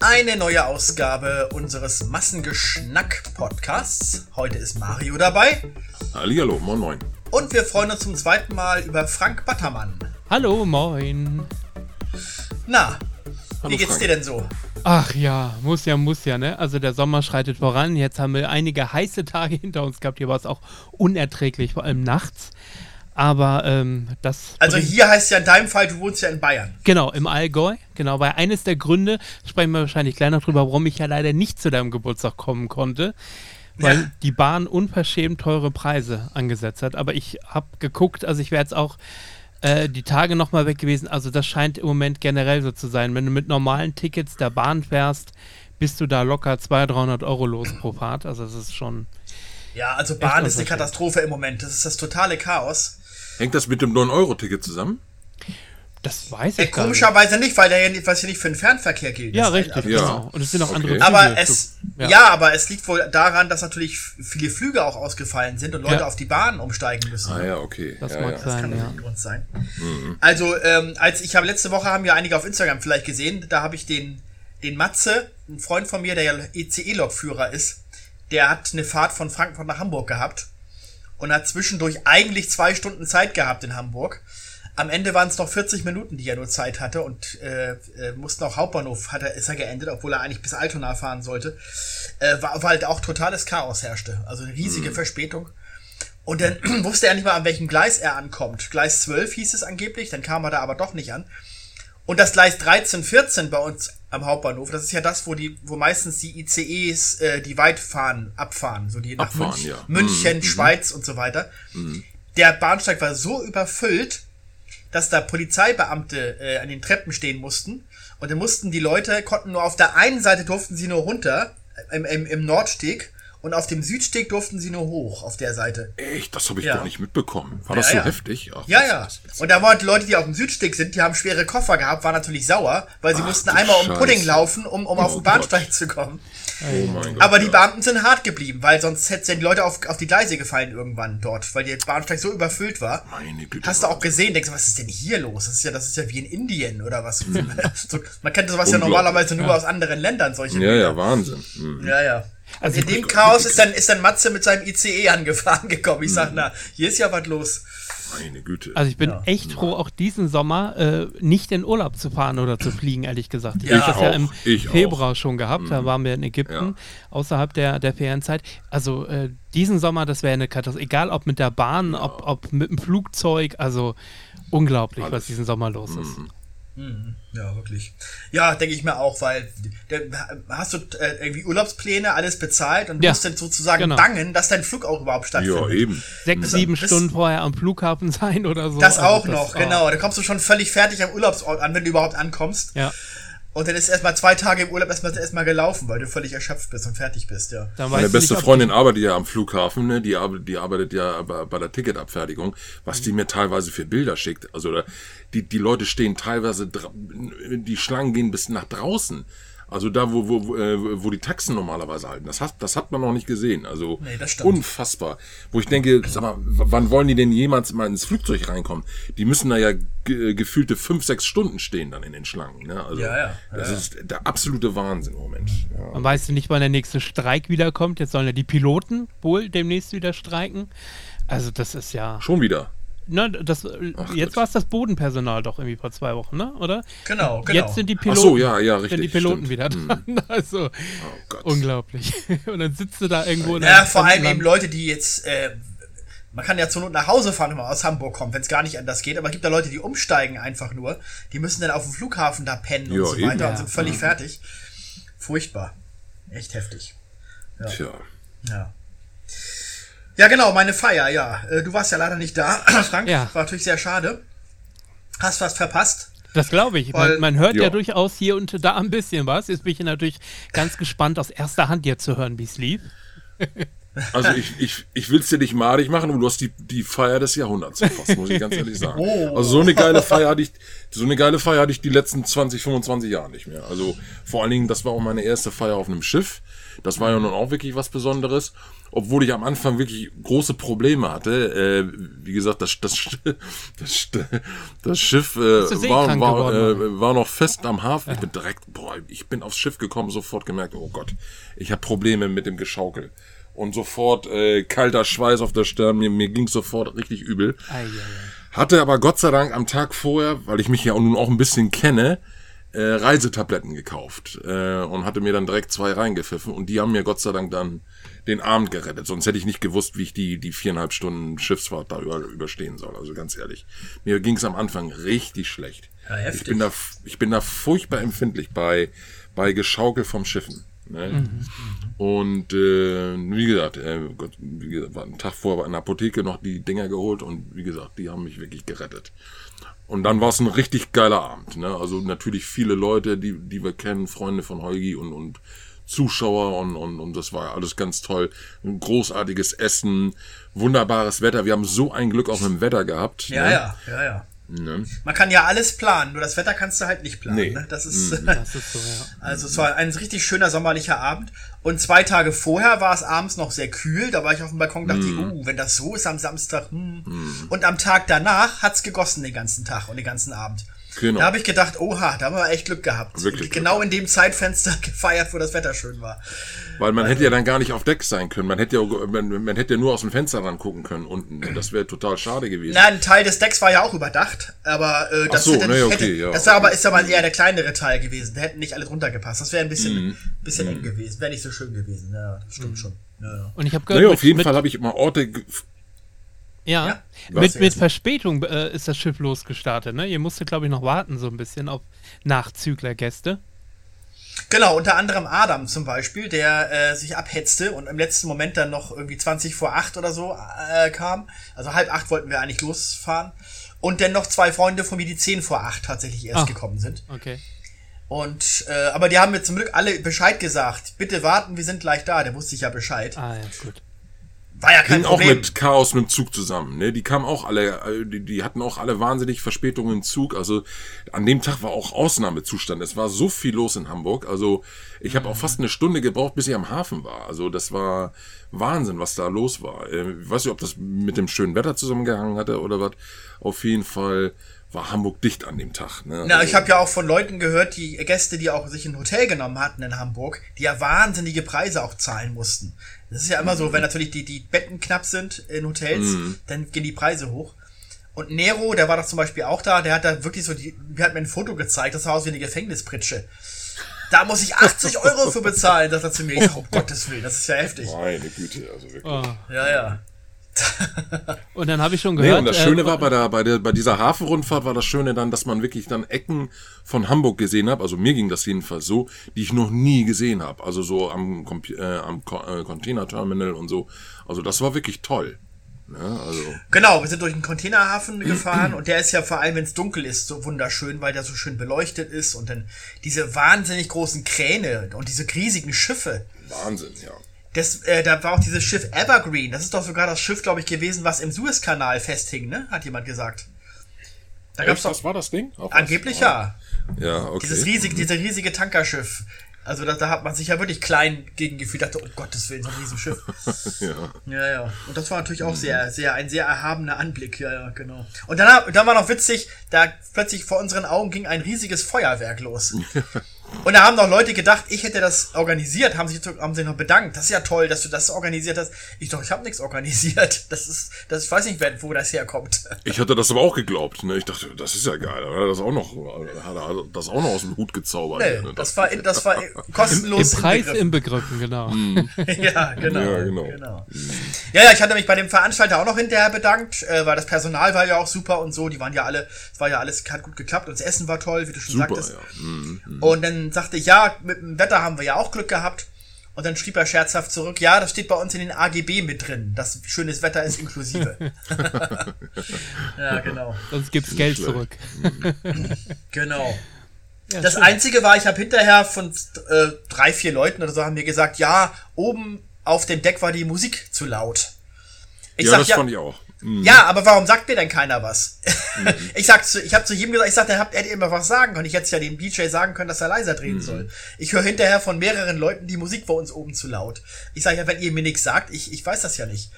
Eine neue Ausgabe unseres Massengeschnack-Podcasts. Heute ist Mario dabei. Hallihallo, moin moin. Und wir freuen uns zum zweiten Mal über Frank Battermann. Hallo, moin. Na, Hallo, wie geht's Frank. dir denn so? Ach ja, muss ja, muss ja, ne? Also der Sommer schreitet voran. Jetzt haben wir einige heiße Tage hinter uns gehabt. Hier war es auch unerträglich, vor allem nachts. Aber ähm, das. Also hier heißt ja in deinem Fall, du wohnst ja in Bayern. Genau, im Allgäu. Genau, weil eines der Gründe, sprechen wir wahrscheinlich gleich noch drüber, warum ich ja leider nicht zu deinem Geburtstag kommen konnte. Weil Ja. die Bahn unverschämt teure Preise angesetzt hat. Aber ich habe geguckt, also ich wäre jetzt auch äh, die Tage nochmal weg gewesen. Also das scheint im Moment generell so zu sein. Wenn du mit normalen Tickets der Bahn fährst, bist du da locker 200, 300 Euro los pro Fahrt. Also das ist schon. Ja, also Bahn ist eine. Katastrophe im Moment. Das ist das totale Chaos. Hängt das mit dem 9-Euro-Ticket zusammen? Das weiß Äh, ich gar nicht. komischerweise nicht, weil der ja, was ja nicht für den Fernverkehr gilt. Ja, richtig, Ja. genau. Und es sind auch Okay. andere Aber Flüge es, zu- ja. aber es liegt wohl daran, dass natürlich viele Flüge auch ausgefallen sind und Leute Ja. auf die Bahn umsteigen müssen. Ah ja, okay. Das ja, mag ja. Das sein. kann ja. nicht ein Grund sein. Also, ähm, als ich habe letzte Woche haben ja einige auf Instagram vielleicht gesehen, da habe ich den, den Matze, ein Freund von mir, der ja ECE-Lokführer ist, der hat eine Fahrt von Frankfurt nach Hamburg gehabt und hat zwischendurch eigentlich zwei Stunden Zeit gehabt in Hamburg. Am Ende waren es noch 40 Minuten, die er nur Zeit hatte und äh, äh, mussten auch Hauptbahnhof hat er, ist er geendet, obwohl er eigentlich bis Altona fahren sollte. Äh, war, weil halt auch totales Chaos herrschte. Also eine riesige Verspätung. Und dann wusste er nicht mal, an welchem Gleis er ankommt. Gleis 12 hieß es angeblich, dann kam er da aber doch nicht an. Und das Gleis 13, 14 bei uns am Hauptbahnhof, das ist ja das, wo die, wo meistens die ICEs, äh, die weit fahren, abfahren, so die nach Abfahren, Münch, ja. München, Mhm, Schweiz und so weiter. Der Bahnsteig war so überfüllt, dass da Polizeibeamte äh, an den Treppen stehen mussten. Und dann mussten die Leute, konnten nur auf der einen Seite durften sie nur runter, im, im, im Nordsteg, und auf dem Südsteg durften sie nur hoch, auf der Seite. Echt, das habe ich Ja. gar nicht mitbekommen. War das Ja, so ja. heftig? Ach, Ja, das- ja. das- das- Und da waren die Leute, die auf dem Südsteg sind, die haben schwere Koffer gehabt, waren natürlich sauer, weil sie Ach, mussten einmal um Scheiße. Pudding laufen, um, um auf Oh den Bahnsteig zu kommen. Oh mein Gott. Aber die. Beamten sind hart geblieben, weil sonst hätten die Leute auf, auf die Gleise gefallen irgendwann dort, weil der Bahnsteig so überfüllt war. Meine Güte. Hast du auch gesehen, denkst du, was ist denn hier los? Das ist ja, das ist ja wie in Indien oder was. so, man kennt sowas ja normalerweise nur aus anderen Ländern, solche Ja, Bilder. ja, Wahnsinn. Hm. Ja, ja. Also in dem ich- Chaos ist dann, ist dann Matze mit seinem ICE angefahren gekommen. Ich sag, na, hier ist ja was los. Meine Güte. Also ich bin echt froh, auch diesen Sommer äh, nicht in Urlaub zu fahren oder zu fliegen, ehrlich gesagt. Ich Ja, habe das ja auch. im Ich Februar schon gehabt. Da waren wir in Ägypten, Ja. außerhalb der, der Ferienzeit. Also äh, diesen Sommer, das wäre eine Katastrophe. Egal ob mit der Bahn, ob, ob mit dem Flugzeug. Also unglaublich, was diesen Sommer los ist. Ja, wirklich. Ja, denke ich mir auch, weil der, hast du äh, irgendwie Urlaubspläne, alles bezahlt und Ja, musst dann sozusagen genau. bangen, dass dein Flug auch überhaupt stattfindet. ja, eben. Sechs, Also, sieben das- Stunden vorher am Flughafen sein oder so. Das Also auch noch, oh. genau. Da kommst du schon völlig fertig am Urlaubsort an, wenn du überhaupt ankommst. Ja, Und dann ist erstmal zwei Tage im Urlaub erstmal erstmal gelaufen, weil du völlig erschöpft bist und fertig bist, ja. dann Meine beste nicht, Freundin arbeitet ja am Flughafen, ne? die, arbeitet, die arbeitet ja bei, bei der Ticketabfertigung, was die mir teilweise für Bilder schickt. Also da, die, die Leute stehen teilweise, die Schlangen gehen bis nach draußen. Also da, wo, wo, wo, äh, wo die Taxen normalerweise halten. Das hat, das hat man noch nicht gesehen. Also Nee, unfassbar. Wo ich denke, sag mal, wann wollen die denn jemals mal ins Flugzeug reinkommen? Die müssen da ja ge gefühlte fünf, sechs Stunden stehen dann in den Schlangen. Ne? Also Ja, ja. das Ja, ist der absolute Wahnsinn im Moment. Ja. Man weiß nicht, wann der nächste Streik wiederkommt. Jetzt sollen ja die Piloten wohl demnächst wieder streiken. Also das ist ja. Schon wieder. Ne, das, jetzt Gott. war es das Bodenpersonal doch irgendwie vor zwei Wochen, ne? Oder? Genau, genau. Jetzt sind die Ach Piloten, so, ja, ja, sind die richtig, Piloten stimmt. wieder dran. Also Oh Gott. unglaublich. Und dann sitzt du da irgendwo in Ja, vor allem eben. Leute, die jetzt, äh, man kann ja zur Not nach Hause fahren, wenn man aus Hamburg kommt, wenn es gar nicht anders geht, aber es gibt da Leute, die umsteigen einfach nur. Die müssen dann auf dem Flughafen da pennen Ja, und so eben. weiter Ja. und sind völlig fertig. Furchtbar. Echt heftig. Tja. Ja. Ja, genau, meine Feier, ja. Äh, Du warst ja leider nicht da, Frank. Ja. War natürlich sehr schade. Hast was verpasst. Das glaube ich. Weil- Man, man hört ja. Ja. durchaus hier und da ein bisschen was. Jetzt bin ich natürlich ganz gespannt, aus erster Hand jetzt zu hören, wie es lief. Also ich, ich, ich will es dir nicht madig machen, aber du hast die, die Feier des Jahrhunderts verfasst, muss ich ganz ehrlich sagen. Oh. Also so eine geile Feier hatte ich, so eine geile Feier hatte ich die letzten 20, 25 Jahre nicht mehr. Also vor allen Dingen, das war auch meine erste Feier auf einem Schiff. Das war ja nun auch wirklich was Besonderes. Obwohl ich am Anfang wirklich große Probleme hatte. Äh, wie gesagt, das, das, das, das Schiff äh, war, war, äh, war noch fest am Hafen. Ich bin direkt, boah, ich bin aufs Schiff gekommen, sofort gemerkt, oh Gott, ich habe Probleme mit dem Geschaukel. Und sofort äh, kalter Schweiß auf der Stirn, mir, mir ging sofort richtig übel. Ei, ei, ei. Hatte aber Gott sei Dank am Tag vorher, weil ich mich ja nun auch ein bisschen kenne, äh, Reisetabletten gekauft äh, und hatte mir dann direkt zwei reingepfiffen und die haben mir Gott sei Dank dann den Abend gerettet. Sonst hätte ich nicht gewusst, wie ich die, die viereinhalb Stunden Schiffsfahrt da über, überstehen soll. Also ganz ehrlich. Mir ging es am Anfang richtig schlecht. Ja, ich, bin da, ich bin da furchtbar empfindlich bei, bei Geschaukel vom Schiffen. Ne? Und äh, wie gesagt, äh, Gott, wie gesagt, war einen Tag vorher in der Apotheke noch die Dinger geholt und wie gesagt, die haben mich wirklich gerettet. Und dann war es ein richtig geiler Abend. Ne? Also natürlich viele Leute, die, die wir kennen, Freunde von Heugi und, und Zuschauer und, und, und das war alles ganz toll. Ein großartiges Essen, wunderbares Wetter. Wir haben so ein Glück auch mit dem Wetter gehabt. Ja, ne? ja, ja, ja. Ne? Man kann ja alles planen, nur das Wetter kannst du halt nicht planen. Nee. Ne? Das ist, Das ist so, ja. also es war ein richtig schöner sommerlicher Abend. Und zwei Tage vorher war es abends noch sehr kühl. Da war ich auf dem Balkon und dachte, uh, wenn das so ist am Samstag. Hm. Und am Tag danach hat's gegossen den ganzen Tag und den ganzen Abend. Genau. Da habe ich gedacht, oha, da haben wir echt Glück gehabt. Wirklich Glück genau in dem Zeitfenster gefeiert, wo das Wetter schön war. Weil man hätte ja dann gar nicht auf Deck sein können. Man hätte ja, man, man hätte ja nur aus dem Fenster ran gucken können unten. Das wäre total schade gewesen. Na, ein Teil des Decks war ja auch überdacht, aber äh, das Ach so, hätte, nee, okay, hätte, ja. das war aber ist aber eher der kleinere Teil gewesen. Da hätten nicht alle drunter gepasst. Das wäre ein bisschen, Mhm. bisschen eng gewesen. Wäre nicht so schön gewesen. Ja, das Mhm. stimmt schon. Ja, ja. Und ich habe gehört, naja, auf jeden mit, Fall habe ich immer Orte. Ja, Ja. mit, mit? Verspätung äh, ist das Schiff losgestartet. Ne? Ihr musstet, glaube ich, noch warten so ein bisschen auf Nachzüglergäste. Genau, unter anderem Adam zum Beispiel, der äh, sich abhetzte und im letzten Moment dann noch irgendwie 20 vor 8 oder so äh, kam. Also halb acht wollten wir eigentlich losfahren. Und dann noch zwei Freunde von mir, die 10 vor 8 tatsächlich erst Ah. gekommen sind. Okay. Und äh, aber die haben mir zum Glück alle Bescheid gesagt. Bitte warten, wir sind gleich da. Der wusste ich ja Bescheid. Ah ja, gut. War ja kein Hing auch Problem. mit Chaos mit dem Zug zusammen. Ne? Die kamen auch alle, äh, die, die hatten auch alle wahnsinnig Verspätungen im Zug. Also an dem Tag war auch Ausnahmezustand. Es war so viel los in Hamburg. Also ich habe auch fast eine Stunde gebraucht, bis ich am Hafen war. Also das war Wahnsinn, was da los war. Äh, Ich weiß nicht, ob das mit dem schönen Wetter zusammengehangen hatte oder was. Auf jeden Fall war Hamburg dicht an dem Tag. Ne? Na, Also- ich habe ja auch von Leuten gehört, die Gäste, die auch sich ein Hotel genommen hatten in Hamburg, die ja wahnsinnige Preise auch zahlen mussten. Das ist ja immer so, wenn natürlich die, die Betten knapp sind in Hotels, dann gehen die Preise hoch. Und Nero, der war doch zum Beispiel auch da, der hat da wirklich so, die, der hat mir ein Foto gezeigt, das sah aus wie eine Gefängnispritsche. Da muss ich 80 Euro für bezahlen, sagt er zu mir. Ich sag, um Gottes Willen, das ist ja heftig. Meine Güte, also wirklich. Oh. Ja, ja. Und dann habe ich schon Nee, gehört. und das äh, Schöne war bei der, bei der, bei dieser Hafenrundfahrt war das Schöne dann, dass man wirklich dann Ecken von Hamburg gesehen hat. Also mir ging das jedenfalls so, die ich noch nie gesehen habe. Also so am, äh, am Co- äh, Containerterminal und so. Also das war wirklich toll. Ja, also Genau, wir sind durch einen Containerhafen gefahren und der ist ja vor allem, wenn es dunkel ist, so wunderschön, weil der so schön beleuchtet ist und dann diese wahnsinnig großen Kräne und diese riesigen Schiffe. Wahnsinn, ja. Das, äh, da war auch dieses Schiff Evergreen. Das ist doch sogar das Schiff, glaube ich, gewesen, was im Suezkanal festhing, ne? Hat jemand gesagt. Da gab's Echt, doch das war das Ding? Auch was? angeblich ja. Ja, okay. Dieses riesige, diese riesige Tankerschiff. Also da, da hat man sich ja wirklich klein gegen gefühlt, dachte, oh Gottes Willen, so ein Riesenschiff. ja. Ja, ja. Und das war natürlich auch sehr, sehr, ein sehr erhabener Anblick. Ja, ja, genau. Und dann, dann war noch witzig, da plötzlich vor unseren Augen ging ein riesiges Feuerwerk los. Und da haben noch Leute gedacht, ich hätte das organisiert, haben sich, haben sich noch bedankt. Das ist ja toll, dass du das organisiert hast. Ich doch, ich habe nichts organisiert. Das ist, das ich weiß nicht, wer- wo das herkommt. Ich hatte das aber auch geglaubt. Ne? Ich dachte, das ist ja geil. Hat er das auch noch, hat er das auch noch aus dem Hut gezaubert? Nee, ne? das war, in- das war Im kostenlos. Preis inbegriffen. inbegriffen, genau. ja, genau, Ja, genau. Ja, ja, ich hatte mich bei dem Veranstalter auch noch hinterher bedankt, äh, weil das Personal war ja auch super und so. Die waren ja alle, es war ja alles, hat gut geklappt und das Essen war toll, wie du schon Super, sagtest. ja. Mhm. Und dann sagte ich, ja, mit dem Wetter haben wir ja auch Glück gehabt. Und dann schrieb er scherzhaft zurück, ja, das steht bei uns in den AGB mit drin. Das schönes Wetter ist inklusive. ja, genau. Sonst gibt's Geld schlecht. zurück. Genau. Ja, Das schön. Einzige war, ich habe hinterher von äh, drei, vier Leuten oder so haben mir gesagt, ja, oben auf dem Deck war die Musik zu laut. Ich ja, sag, das ja, fand ich auch. Mhm. Ja, aber warum sagt mir denn keiner was? Mhm. ich sag zu, ich habe zu jedem gesagt, ich sagte, habt ihr immer was sagen können. Ich hätte ja dem DJ sagen können, dass er leiser drehen mhm. soll. Ich höre hinterher von mehreren Leuten, die Musik war uns oben zu laut. Ich sage ja, wenn ihr mir nichts sagt, ich, ich weiß das ja nicht.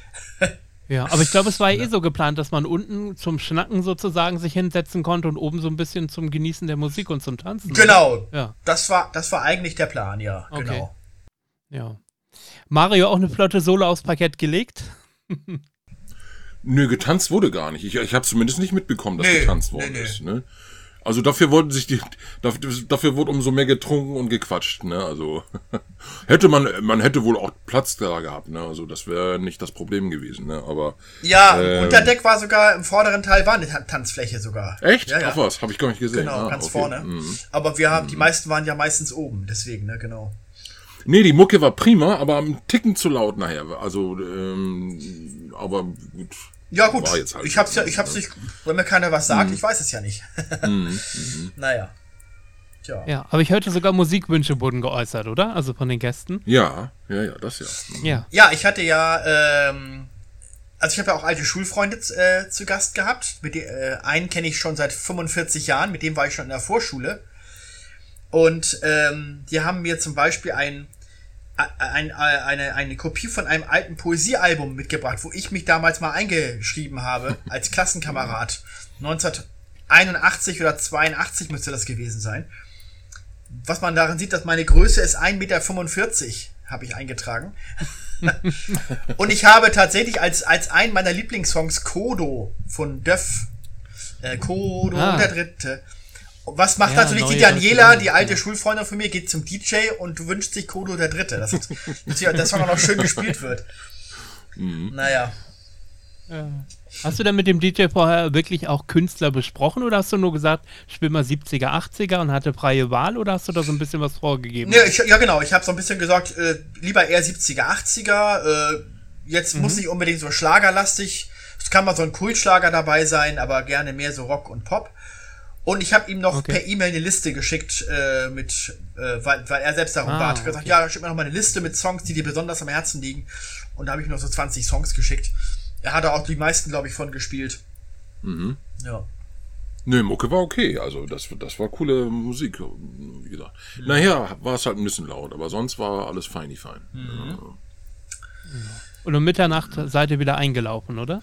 ja, aber ich glaube, es war ja. eh so geplant, dass man unten zum Schnacken sozusagen sich hinsetzen konnte und oben so ein bisschen zum Genießen der Musik und zum Tanzen. Genau. Ja. Das war, das war eigentlich der Plan, ja. Okay. Genau. Ja. Mario auch eine flotte Solo aufs Parkett gelegt? Nö, getanzt wurde gar nicht. Ich, ich habe zumindest nicht mitbekommen, dass nee, getanzt worden nee, nee. ist. Ne? Also dafür wollten sich die, dafür, dafür wurde umso mehr getrunken und gequatscht. Ne? Also hätte man, man hätte wohl auch Platz da gehabt. Ne? Also das wäre nicht das Problem gewesen. Ne? Aber ja, äh, unter Deck war sogar im vorderen Teil war eine Tanzfläche sogar. Echt? Ja, ja. Ach was, habe ich gar nicht gesehen. Genau, ah, ganz okay. vorne. Mhm. Aber wir haben, die meisten waren ja meistens oben, deswegen, ne, genau. Nee, die Mucke war prima, aber ein Ticken zu laut nachher. Also, ähm, aber gut. Ja, gut. Halt ich hab's ja, ich hab's nicht, wenn mir keiner was sagt, mhm. ich weiß es ja nicht. mhm. mhm. Naja. Tja. Ja, aber ich hörte sogar Musikwünsche wurden geäußert, oder? Also von den Gästen. Ja, ja, ja, das ja. Mhm. Ja, ja ich hatte ja, ähm, also ich habe ja auch alte Schulfreunde äh, zu Gast gehabt. Mit äh, einen kenne ich schon seit 45 Jahren, mit dem war ich schon in der Vorschule. Und ähm, die haben mir zum Beispiel ein, ein, eine, eine Kopie von einem alten Poesiealbum mitgebracht, wo ich mich damals mal eingeschrieben habe, als Klassenkamerad. 1981 oder 82 müsste das gewesen sein. Was man darin sieht, dass meine Größe ist 1,45 Meter, habe ich eingetragen. Und ich habe tatsächlich als, als einen meiner Lieblingssongs Kodo von Döff, äh, Kodo ah. der Dritte, was macht ja, natürlich die Daniela, die alte Schulfreundin von mir, geht zum DJ und wünscht sich Kodo der Dritte. Das, das Song auch noch schön gespielt wird. Mhm. Naja. Hast du denn mit dem DJ vorher wirklich auch Künstler besprochen oder hast du nur gesagt, spiel mal 70er, 80er und hatte freie Wahl oder hast du da so ein bisschen was vorgegeben? Nee, ich, ja genau, ich habe so ein bisschen gesagt, äh, lieber eher 70er, 80er. Äh, jetzt mhm. muss nicht unbedingt so schlagerlastig. Es kann mal so ein Kultschlager dabei sein, aber gerne mehr so Rock und Pop. Und ich habe ihm noch okay. per E-Mail eine Liste geschickt, äh, mit, äh, weil, weil er selbst darum ah, bat. Ich gesagt, okay. ja, schick mir noch mal eine Liste mit Songs, die dir besonders am Herzen liegen. Und da habe ich noch so 20 Songs geschickt. Er hatte auch die meisten, glaube ich, von gespielt. Mhm. Ja. Nö, Mucke war okay. Also das, das war coole Musik, wie gesagt. Mhm. Nachher war es halt ein bisschen laut, aber sonst war alles feini fein. Mhm. Ja. Und um Mitternacht seid ihr wieder eingelaufen, oder?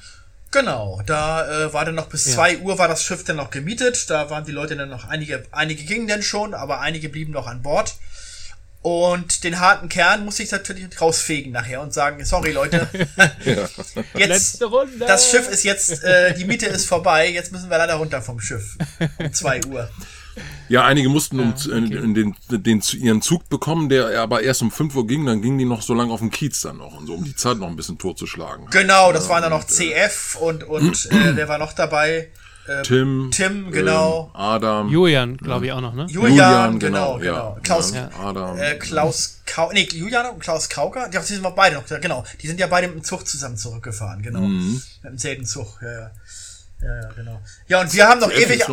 Genau, da äh, war dann noch bis ja. 2 Uhr war das Schiff dann noch gemietet. Da waren die Leute dann noch, einige, einige gingen dann schon, aber einige blieben noch an Bord. Und den harten Kern muss ich natürlich rausfegen nachher und sagen, sorry Leute, jetzt das Schiff ist jetzt, äh, die Miete ist vorbei, jetzt müssen wir leider runter vom Schiff um 2 Uhr. Ja, einige mussten ja, um, okay. in, den, den, ihren Zug bekommen, der aber erst um 5 Uhr ging, dann gingen die noch so lange auf dem Kiez dann noch und so, um die Zeit noch ein bisschen totzuschlagen. Genau, das ja, waren dann noch CF und, und äh, wer war noch dabei? Äh, Tim, Tim, genau. Äh, Adam. Julian, glaube ich auch noch, ne? Julian, Julian genau, genau. Ja, Klaus, ja. Adam. Äh, Klaus Kau, nee, Julian und Klaus Kauker, die, die sind beide noch, genau. Die sind ja beide mit dem Zug zusammen zurückgefahren, genau. Mhm. Mit dem selben Zug, ja, ja. Ja, ja, genau. Ja, und wir haben noch ewig,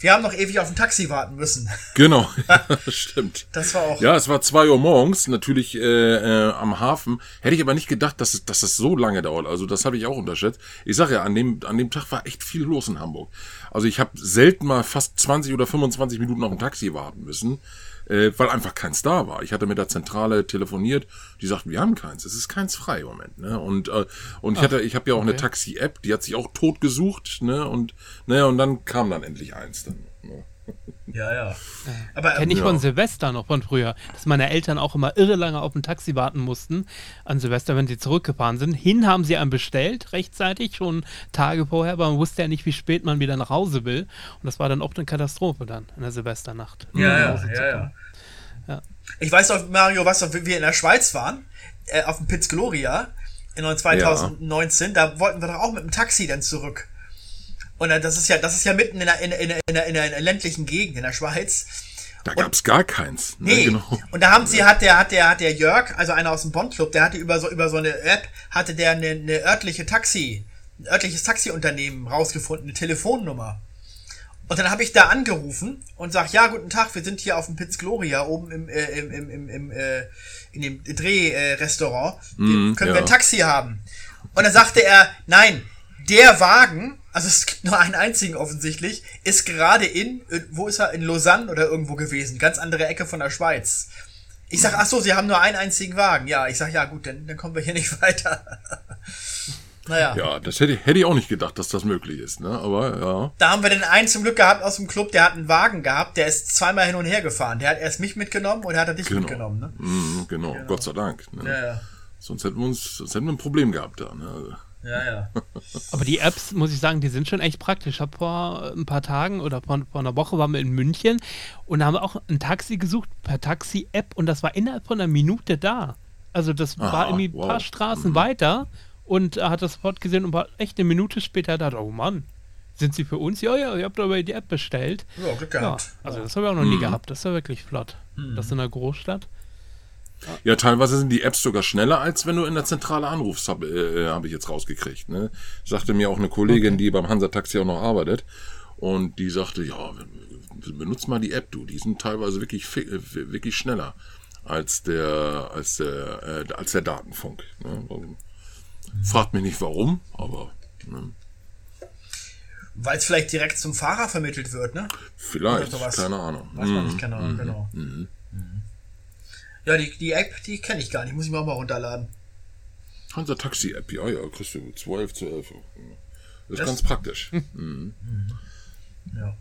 wir haben noch ewig auf ein Taxi warten müssen. Genau, stimmt. Das war auch. Ja, es war zwei Uhr morgens, natürlich äh, äh, am Hafen. Hätte ich aber nicht gedacht, dass es, dass es so lange dauert. Also das habe ich auch unterschätzt. Ich sage ja, an dem, an dem Tag war echt viel los in Hamburg. Also ich habe selten mal fast 20 oder 25 Minuten auf ein Taxi warten müssen äh, weil einfach keins da war. Ich hatte mit der Zentrale telefoniert, die sagten, wir haben keins, es ist keins frei im Moment. Ne? Und, äh, und ich hatte, ich habe ja auch okay. eine Taxi-App, die hat sich auch tot gesucht, ne? Und naja, und dann kam dann endlich eins dann. Ja, ja. Aber kenne ich ja. von Silvester noch von früher, dass meine Eltern auch immer irre lange auf ein Taxi warten mussten an Silvester, wenn sie zurückgefahren sind. Hin haben sie einen bestellt, rechtzeitig, schon Tage vorher, aber man wusste ja nicht, wie spät man wieder nach Hause will. Und das war dann auch eine Katastrophe dann in der Silvesternacht. Ja, ja, ja, ja, ja. Ich weiß noch, Mario, was wir in der Schweiz waren, äh, auf dem Piz Gloria in 2019, ja. da wollten wir doch auch mit dem Taxi dann zurück. Und das ist ja, das ist ja mitten in einer, in, in, in, in einer ländlichen Gegend in der Schweiz. Da gab es gar keins. Ne? Nee, genau. Und da haben sie, hat der, hat der, hat der Jörg, also einer aus dem Bond-Club, der hatte über so, über so eine App, hatte der eine, eine örtliche Taxi, ein örtliches Taxiunternehmen rausgefunden, eine Telefonnummer. Und dann habe ich da angerufen und sag, ja, guten Tag, wir sind hier auf dem Piz Gloria oben im, äh, im, im, im, im äh, in dem Drehrestaurant. Äh, mm, können ja. wir ein Taxi haben? Und dann sagte er, nein, der Wagen, also es gibt nur einen einzigen offensichtlich, ist gerade in, wo ist er, in Lausanne oder irgendwo gewesen, ganz andere Ecke von der Schweiz. Ich sag, ach so, sie haben nur einen einzigen Wagen. Ja, ich sag, ja gut, dann, dann kommen wir hier nicht weiter. naja. Ja, das hätte, hätte ich auch nicht gedacht, dass das möglich ist, ne? Aber ja. Da haben wir den einen zum Glück gehabt aus dem Club, der hat einen Wagen gehabt, der ist zweimal hin und her gefahren. Der hat erst mich mitgenommen und er hat dich genau. mitgenommen, ne? Mhm, genau. genau, Gott sei Dank. Ne? Ja, ja. Sonst hätten wir uns, sonst hätten wir ein Problem gehabt da, ne? Ja, ja. Aber die Apps, muss ich sagen, die sind schon echt praktisch. Ich habe vor ein paar Tagen oder vor, vor, einer Woche waren wir in München und da haben wir auch ein Taxi gesucht per Taxi-App und das war innerhalb von einer Minute da. Also das Aha, war irgendwie ein wow. paar Straßen mhm. weiter und er hat das sofort gesehen und war echt eine Minute später da. Oh Mann, sind Sie für uns? Ja, ja, ich habe da über die App bestellt. Ja, Glück gehabt. Ja, also das habe ich auch noch mhm. nie gehabt. Das war wirklich flott. Mhm. Das in einer Großstadt. Ja, teilweise sind die Apps sogar schneller, als wenn du in der Zentrale anrufst, habe äh, hab ich jetzt rausgekriegt. Ne? Sagte mir auch eine Kollegin, okay. die beim Hansa Taxi auch noch arbeitet. Und die sagte, ja, benutzt mal die App, du. Die sind teilweise wirklich, äh, wirklich schneller als der, als der, äh, als der Datenfunk. Ne? Fragt mich nicht warum, aber. Ne? Weil es vielleicht direkt zum Fahrer vermittelt wird, ne? Vielleicht, keine Ahnung. Weiß man nicht genau, mhm. genau. Mhm. Ja, die, die App, die kenne ich gar nicht. Muss ich mir auch mal runterladen. Hansa Taxi App, ja, ja, kriegst du 12 zu 11. Das ist das ganz praktisch. mhm. Ja.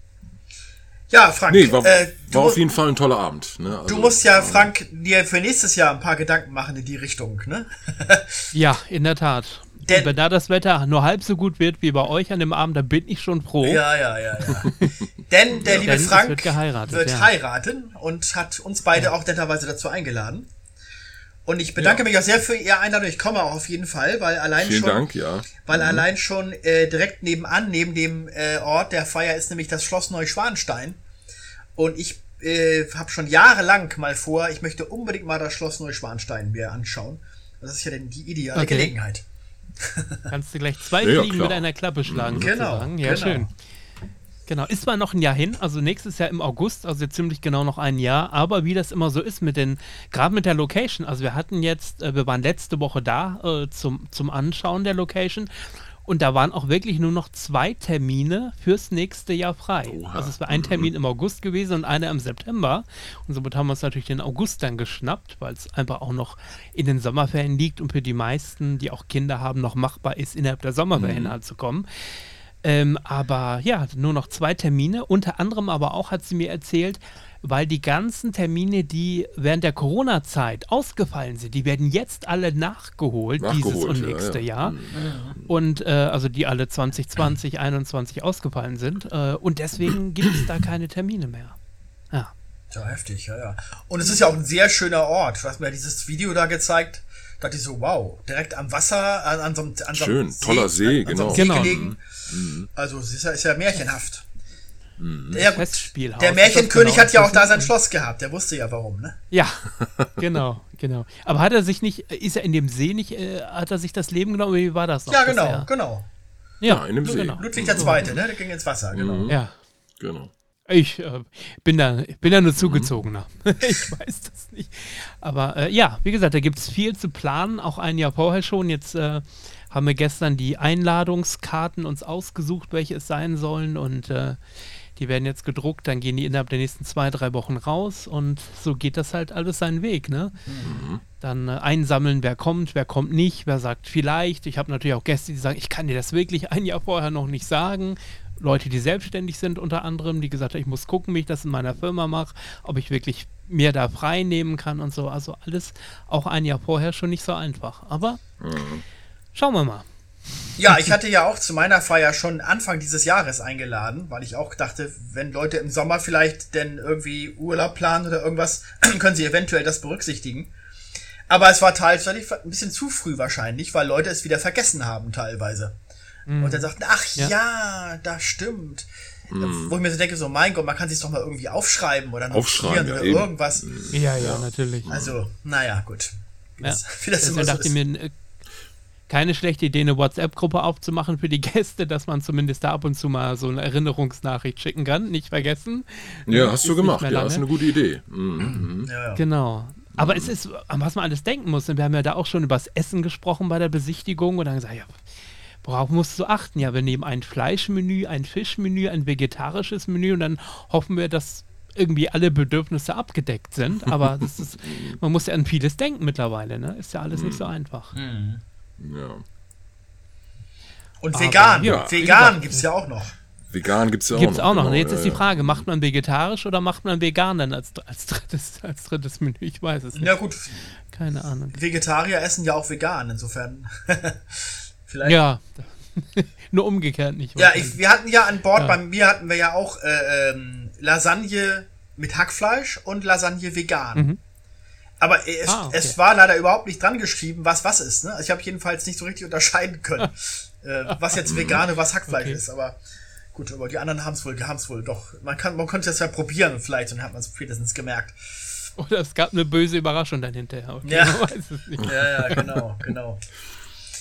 Ja, Frank. Nee, war, äh, war auf jeden Fall ein toller Abend. Ne? Also, du musst ja, Frank, dir für nächstes Jahr ein paar Gedanken machen in die Richtung, ne? ja, in der Tat. Denn, wenn da das Wetter nur halb so gut wird wie bei euch an dem Abend, da bin ich schon froh. Ja, ja, ja, ja. Denn der liebe Denn Frank wird, wird ja. heiraten und hat uns beide ja. auch netterweise dazu eingeladen. Und ich bedanke ja. mich auch sehr für Ihr Einladung. Ich komme auch auf jeden Fall, weil allein Vielen schon, Dank, ja. weil mhm. allein schon äh, direkt nebenan, neben dem äh, Ort der Feier, ist nämlich das Schloss Neuschwanstein. Und ich äh, habe schon jahrelang mal vor, ich möchte unbedingt mal das Schloss Neuschwanstein mir anschauen. Das ist ja denn die ideale okay. Gelegenheit. Kannst du gleich zwei ja, Fliegen mit einer Klappe schlagen, genau, sozusagen. Ja, genau. schön. Genau, ist zwar noch ein Jahr hin, also nächstes Jahr im August, also jetzt ziemlich genau noch ein Jahr, aber wie das immer so ist mit den, gerade mit der Location, also wir hatten jetzt, äh, wir waren letzte Woche da äh, zum, zum Anschauen der Location und da waren auch wirklich nur noch zwei Termine fürs nächste Jahr frei. Oha. Also es war ein Termin mhm. im August gewesen und einer im September. Und somit haben wir uns natürlich den August dann geschnappt, weil es einfach auch noch in den Sommerferien liegt und für die meisten, die auch Kinder haben, noch machbar ist, innerhalb der Sommerferien mhm. anzukommen. Ähm, aber ja, nur noch zwei Termine. Unter anderem aber auch hat sie mir erzählt, weil die ganzen Termine, die während der Corona-Zeit ausgefallen sind, die werden jetzt alle nachgeholt, nachgeholt dieses und nächste ja, ja. Jahr. Mhm. Und äh, also die alle 2020, 2021 ausgefallen sind. Äh, und deswegen gibt es da keine Termine mehr. Ja. Ja, heftig, ja, ja. Und es ist ja auch ein sehr schöner Ort. Du hast mir dieses Video da gezeigt dachte ich so, wow, direkt am Wasser, an, an so einem, an so Schön, See, toller See, an, genau. An so genau. gelegen. Mhm. Also es ist ja, ist ja märchenhaft. Mhm. Der, Festspielhaus. der Märchenkönig genau hat ja auch da sein Schloss gehabt. Der wusste ja warum, ne? Ja, genau, genau. Aber hat er sich nicht, ist er in dem See nicht, äh, hat er sich das Leben genommen? Wie war das noch? Ja, genau, genau. Ja, ja in dem See. Genau. Ludwig II., ne? Der ging ins Wasser, genau. Mhm. Ja. Genau. Ich äh, bin, da, bin da nur zugezogener. Mhm. ich weiß das nicht. Aber äh, ja, wie gesagt, da gibt es viel zu planen, auch ein Jahr vorher schon. Jetzt äh, haben wir gestern die Einladungskarten uns ausgesucht, welche es sein sollen. Und äh, die werden jetzt gedruckt, dann gehen die innerhalb der nächsten zwei, drei Wochen raus. Und so geht das halt alles seinen Weg. Ne? Mhm. Dann äh, einsammeln, wer kommt, wer kommt nicht, wer sagt vielleicht. Ich habe natürlich auch Gäste, die sagen, ich kann dir das wirklich ein Jahr vorher noch nicht sagen. Leute, die selbstständig sind unter anderem, die gesagt haben, ich muss gucken, wie ich das in meiner Firma mache, ob ich wirklich mir da frei nehmen kann und so. Also alles auch ein Jahr vorher schon nicht so einfach. Aber mhm. schauen wir mal. Ja, ich hatte ja auch zu meiner Feier schon Anfang dieses Jahres eingeladen, weil ich auch dachte, wenn Leute im Sommer vielleicht denn irgendwie Urlaub planen oder irgendwas, können sie eventuell das berücksichtigen. Aber es war tatsächlich ein bisschen zu früh wahrscheinlich, weil Leute es wieder vergessen haben teilweise. Mhm. Und dann sagten, ach ja, ja das stimmt. Mhm. Wo ich mir so denke, so mein Gott, man kann sich doch mal irgendwie aufschreiben oder notieren ja, oder eben. irgendwas. Ja, ja, natürlich. Also, naja, gut. Ja. Wie das, das so ist. Mir, keine schlechte Idee, eine WhatsApp-Gruppe aufzumachen für die Gäste, dass man zumindest da ab und zu mal so eine Erinnerungsnachricht schicken kann. Nicht vergessen. Ja, hast du gemacht. Ja, ist eine gute Idee. Mhm. mhm. Ja, ja. Genau. Aber mhm. es ist, an was man alles denken muss. Und wir haben ja da auch schon über das Essen gesprochen bei der Besichtigung und dann gesagt, ja, worauf musst du achten? Ja, wir nehmen ein Fleischmenü, ein Fischmenü, ein vegetarisches Menü und dann hoffen wir, dass irgendwie alle Bedürfnisse abgedeckt sind. Aber das ist, man muss ja an vieles denken mittlerweile, ne? Ist ja alles mhm. nicht so einfach. Mhm. Ja. Und vegan, ja, vegan gibt es ja auch noch. Vegan gibt es ja auch gibt's noch. auch noch. Genau, jetzt ist die Frage, macht man vegetarisch oder macht man vegan dann als, als, drittes, als drittes Menü? Ich weiß es nicht. Ja gut. Keine Ahnung. Vegetarier essen ja auch vegan, insofern. Vielleicht. Ja, nur umgekehrt nicht. Ja, ich, wir hatten ja an Bord, ja. bei mir hatten wir ja auch äh, ähm, Lasagne mit Hackfleisch und Lasagne vegan. Mhm. Aber es, ah, okay. es, war leider überhaupt nicht dran geschrieben, was was ist. Ne? Also ich habe jedenfalls nicht so richtig unterscheiden können, äh, was jetzt vegane, was Hackfleisch okay. ist. Aber gut, aber die anderen haben es wohl, haben wohl doch. Man kann, man könnte es ja probieren vielleicht und hat man es spätestens gemerkt. Oder es gab eine böse Überraschung dann hinterher. Okay, ja. ja, ja, genau, genau.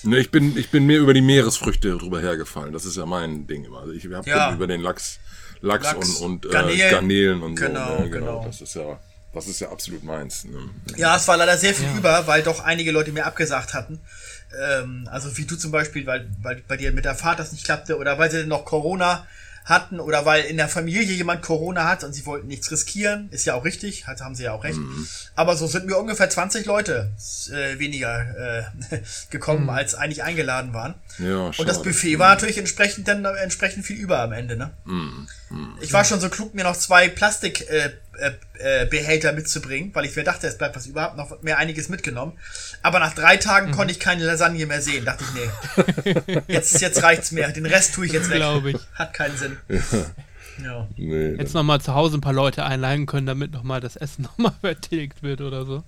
Ne, ich bin, ich bin mehr über die Meeresfrüchte drüber hergefallen. Das ist ja mein Ding immer. Also ich habe ja. über den Lachs, Lachs, Lachs und, und Garnelen. Äh, Garnelen und genau, so. Ne? Genau, genau. Das ist ja, das ist ja absolut meins. Ne? Ja, es war leider sehr viel ja. über, weil doch einige Leute mir abgesagt hatten. Ähm, also wie du zum Beispiel, weil, weil bei dir mit der Fahrt das nicht klappte oder weil sie noch Corona hatten oder weil in der Familie jemand Corona hat und sie wollten nichts riskieren, ist ja auch richtig, hat, haben sie ja auch recht. Mhm. Aber so sind mir ungefähr 20 Leute äh, weniger äh, gekommen, mhm. als eigentlich eingeladen waren. Ja, und das Buffet war natürlich entsprechend dann entsprechend viel über am Ende, ne? Mhm. mhm. Ich war schon so klug, mir noch zwei Plastik äh, äh, äh, Behälter mitzubringen, weil ich mir dachte, es bleibt was überhaupt noch mehr einiges mitgenommen. Aber nach drei Tagen mhm. konnte ich keine Lasagne mehr sehen. Dachte ich, nee. jetzt, jetzt reicht's mehr. Den Rest tue ich jetzt weg. Glaube ich. Hat keinen Sinn. Ja. ja. Nee, jetzt nochmal zu Hause ein paar Leute einladen können, damit nochmal das Essen nochmal vertilgt wird oder so.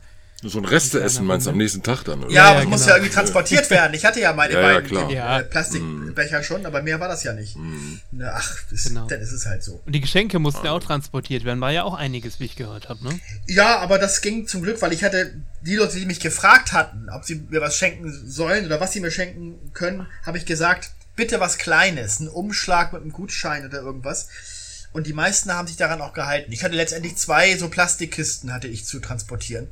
So ein Resteessen meinst du am nächsten Tag dann, oder? Ja, aber ja, muss genau. ja irgendwie transportiert werden. Ich hatte ja meine ja, beiden ja, äh, Plastikbecher mm. schon, aber mehr war das ja nicht. Mm. ach, das, genau. dann ist es halt so. Und die Geschenke mussten ja auch transportiert werden, war ja auch einiges, wie ich gehört habe, ne? Ja, aber das ging zum Glück, weil ich hatte die Leute, die mich gefragt hatten, ob sie mir was schenken sollen oder was sie mir schenken können, habe ich gesagt, bitte was Kleines, ein Umschlag mit einem Gutschein oder irgendwas. Und die meisten haben sich daran auch gehalten. Ich hatte letztendlich zwei so Plastikkisten hatte ich zu transportieren.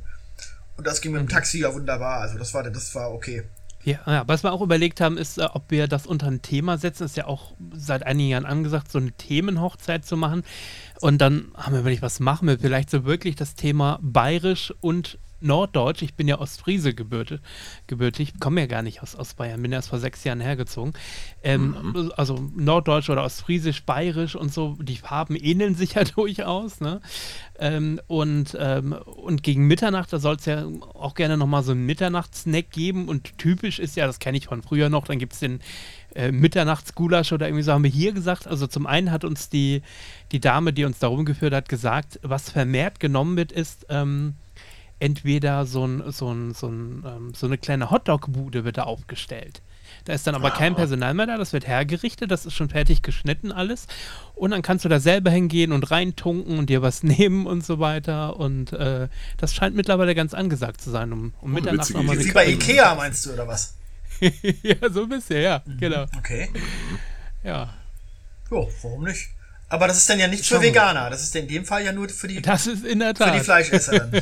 Und das ging mit dem Taxi ja wunderbar. Also das war, das war okay. Ja, ja, was wir auch überlegt haben, ist, äh, ob wir das unter ein Thema setzen. Ist ja auch seit einigen Jahren angesagt, so eine Themenhochzeit zu machen. Und dann haben wir überlegt, was machen wir? Vielleicht so wirklich das Thema bayerisch und Norddeutsch. Ich bin ja Ostfriese gebürtig, gebürtig komme ja gar nicht aus, aus Bayern, bin erst vor sechs Jahren hergezogen. Ähm, mhm. Also Norddeutsch oder Ostfriesisch, Bayerisch und so, die Farben ähneln sich ja durchaus. Ne? Ähm, und, ähm, und gegen Mitternacht, da soll es ja auch gerne nochmal so einen Mitternachtssnack geben. Und typisch ist ja, das kenne ich von früher noch, dann gibt es den äh, Mitternachtsgulasch oder irgendwie so haben wir hier gesagt. Also zum einen hat uns die, die Dame, die uns darum geführt hat, gesagt, was vermehrt genommen wird, ist ähm, entweder so, ein, so, ein, so, ein, ähm, so eine kleine Hotdog-Bude wird da aufgestellt. Da ist dann aber ah. kein Personal mehr da, das wird hergerichtet, das ist schon fertig geschnitten alles. Und dann kannst du da selber hingehen und reintunken und dir was nehmen und so weiter. Und äh, das scheint mittlerweile ganz angesagt zu sein, um, um oh, Mitternacht nochmal Wie bei Ikea meinst du, oder was? ja, so ein bisschen, ja, mhm. genau. Okay. Ja. Jo, warum nicht? Aber das ist dann ja nicht für Veganer. Das ist in dem Fall ja nur für die, das ist in der Tat. Für die Fleischesser. ja,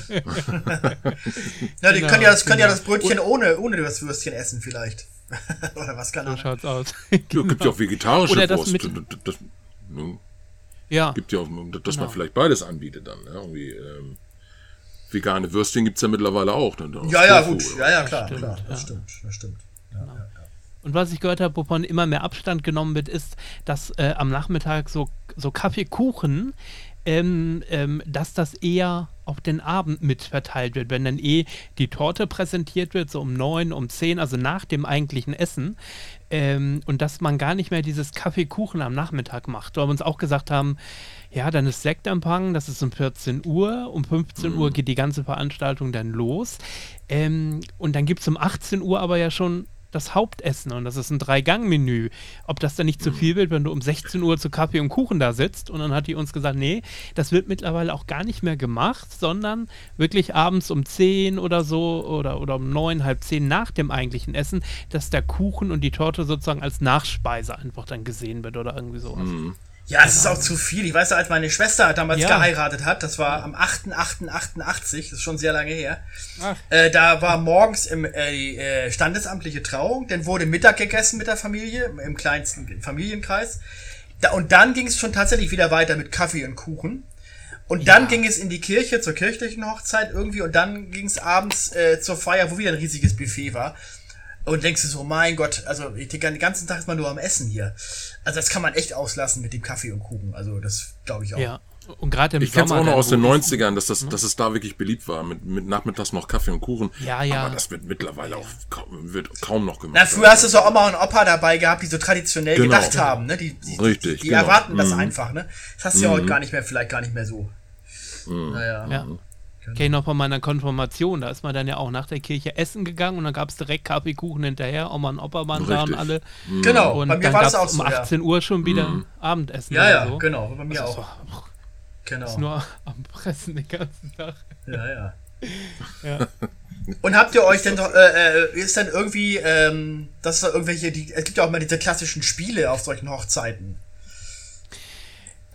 die genau, können ja das, können ja genau. das Brötchen ohne, ohne das Würstchen essen vielleicht. Oder was kann So schaut's aus. genau. gibt ja auch vegetarische Oder das Wurst. Mit, das, das, ne? Ja. Gibt ja auch, dass genau. man vielleicht beides anbietet dann. Ne? Irgendwie, ähm, vegane Würstchen gibt es ja mittlerweile auch. Dann ja, ja, gut. Ja, ja, klar. Das stimmt. Klar. Das stimmt. Das stimmt. Ja, genau. ja. Und was ich gehört habe, wovon immer mehr Abstand genommen wird, ist, dass äh, am Nachmittag so, so Kaffeekuchen, ähm, ähm, dass das eher auf den Abend mit verteilt wird, wenn dann eh die Torte präsentiert wird, so um neun, um zehn, also nach dem eigentlichen Essen. Ähm, und dass man gar nicht mehr dieses Kaffeekuchen am Nachmittag macht. Weil wir uns auch gesagt haben, ja, dann ist Sektempfang, das ist um 14 Uhr. Um 15 mhm. Uhr geht die ganze Veranstaltung dann los. Ähm, und dann gibt es um 18 Uhr aber ja schon das Hauptessen und das ist ein Drei-Gang-Menü. Ob das dann nicht zu Mhm. viel wird, wenn du um 16 Uhr zu Kaffee und Kuchen da sitzt und dann hat die uns gesagt, nee, das wird mittlerweile auch gar nicht mehr gemacht, sondern wirklich abends um 10 oder so oder, oder um 9, halb 10 nach dem eigentlichen Essen, dass der Kuchen und die Torte sozusagen als Nachspeise einfach dann gesehen wird oder irgendwie sowas. Ja, es ist auch zu viel. Ich weiß ja, als meine Schwester damals Ja. geheiratet hat, das war am 8.8.88, das ist schon sehr lange her. Äh, da war morgens im, äh, die äh, standesamtliche Trauung, dann wurde Mittag gegessen mit der Familie, im kleinsten Familienkreis. Da, und dann ging es schon tatsächlich wieder weiter mit Kaffee und Kuchen. Und dann ging es in die Kirche zur kirchlichen Hochzeit irgendwie und dann ging es abends äh, zur Feier, wo wieder ein riesiges Buffet war. Und denkst du so, mein Gott, also ich denke, den ganzen Tag ist man nur am Essen hier. Also das kann man echt auslassen mit dem Kaffee und Kuchen. Also das glaube ich auch. Ja. Und gerade im Ich kenne es auch noch aus den es- 90ern, dass, das, dass es da wirklich beliebt war. Mit, mit nachmittags noch Kaffee und Kuchen. Ja, ja. Aber das wird mittlerweile auch kaum, wird kaum noch gemacht. Na, früher hast du so Oma und Opa dabei gehabt, die so traditionell Genau. gedacht haben, ne? Die, die, Richtig, die genau. erwarten das Mhm. einfach, ne? Das hast du ja heute gar nicht mehr, vielleicht gar nicht mehr so. Naja. Ja. Kenne ich noch von meiner Konfirmation, da ist man dann ja auch nach der Kirche essen gegangen und dann gab es direkt Kaffee, Kuchen hinterher, Oma und Opa waren da und alle. Genau, Und bei mir dann war das gab's auch so. um ja. 18 Uhr schon wieder Abendessen. Ja, ja, so. genau, bei mir Das auch. war Genau. nur am Pressen den ganzen Tag. Ja, ja. Ja. Und habt ihr euch denn doch, äh, äh, ist dann irgendwie, ähm, dass da irgendwelche, die, es gibt ja auch mal diese klassischen Spiele auf solchen Hochzeiten.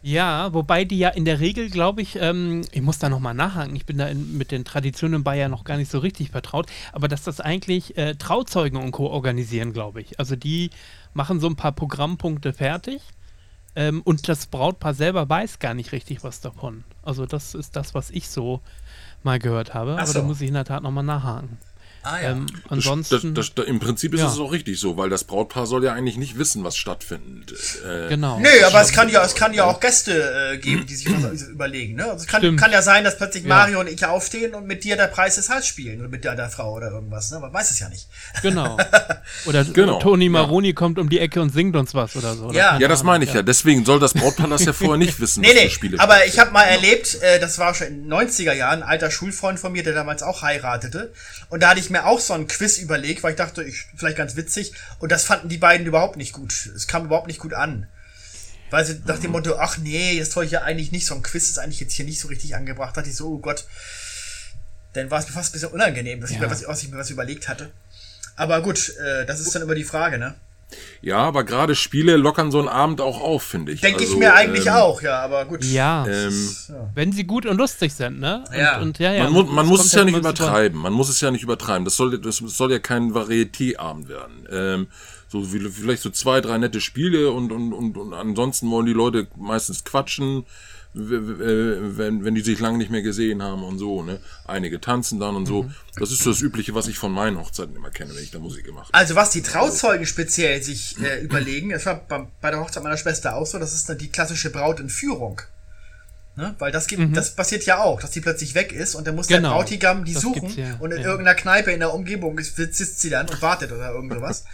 Ja, wobei die ja in der Regel, glaube ich, ähm, ich muss da nochmal nachhaken, ich bin da in, mit den Traditionen in Bayern noch gar nicht so richtig vertraut, aber dass das eigentlich äh, Trauzeugen und Co. organisieren, glaube ich. Also die machen so ein paar Programmpunkte fertig ähm, und das Brautpaar selber weiß gar nicht richtig was davon. Also das ist das, was ich so mal gehört habe, Ach aber so. da muss ich in der Tat nochmal nachhaken. Ah ja. Ähm, Das, ansonsten, das, das, Im Prinzip ist Ja. es auch richtig so, weil das Brautpaar soll ja eigentlich nicht wissen, was stattfindet. Äh, genau. Nö, aber es kann ja, es kann ja auch Gäste äh, geben, die sich was überlegen. Ne? Also es kann, Stimmt. kann ja sein, dass plötzlich Ja. Mario und ich aufstehen und mit dir der Preis des Heiß spielen oder mit deiner Frau oder irgendwas. Ne? Man weiß es ja nicht. Genau. Oder Genau, Toni ja. Maroni kommt um die Ecke und singt uns was oder so. Ja. Ja, das meine ich ja. Deswegen soll das Brautpaar das ja vorher nicht wissen, Nee, was nee, Spiele aber ich habe mal erlebt, äh, das war schon in den 90er Jahren, ein alter Schulfreund von mir, der damals auch heiratete. Und da hatte ich mir auch so einen Quiz überlegt, weil ich dachte, ich, vielleicht ganz witzig. Und das fanden die beiden überhaupt nicht gut. Es kam überhaupt nicht gut an. Weil sie nach dem Motto, ach nee, das soll ich ja eigentlich nicht, so ein Quiz ist eigentlich jetzt hier nicht so richtig angebracht. Da dachte ich so, oh Gott. Dann war es mir fast ein bisschen unangenehm, dass ich, Ja. mir was, was ich mir was überlegt hatte. Aber gut, äh, das ist dann immer die Frage, ne? Ja, aber gerade Spiele lockern so einen Abend auch auf, finde ich. Denke Also, ich mir eigentlich ähm, auch, ja, aber gut. Ja, Ähm, wenn sie gut und lustig sind, ne? Und, Ja. und, ja, ja man, mu man muss es ja nicht übertreiben. Man muss es ja nicht übertreiben. Das soll, das soll ja kein Varieté-Abend werden. Ähm, so wie, vielleicht so zwei, drei nette Spiele und, und, und, und ansonsten wollen die Leute meistens quatschen, äh, wenn, wenn die sich lange nicht mehr gesehen haben und so. Ne? Einige tanzen dann und so. Mhm. Das ist so das Übliche, was ich von meinen Hochzeiten immer kenne, wenn ich da Musik gemacht habe. Also was die Trauzeugen speziell sich äh, überlegen, das war bei, bei der Hochzeit meiner Schwester auch so, das ist dann die klassische Brautentführung. Ne? Weil das gibt, das passiert ja auch, dass die plötzlich weg ist und dann muss der Mhm. Genau. Brautigam die Das suchen ja, und in ja. irgendeiner Kneipe in der Umgebung ist- sitzt sie dann und wartet oder irgend sowas.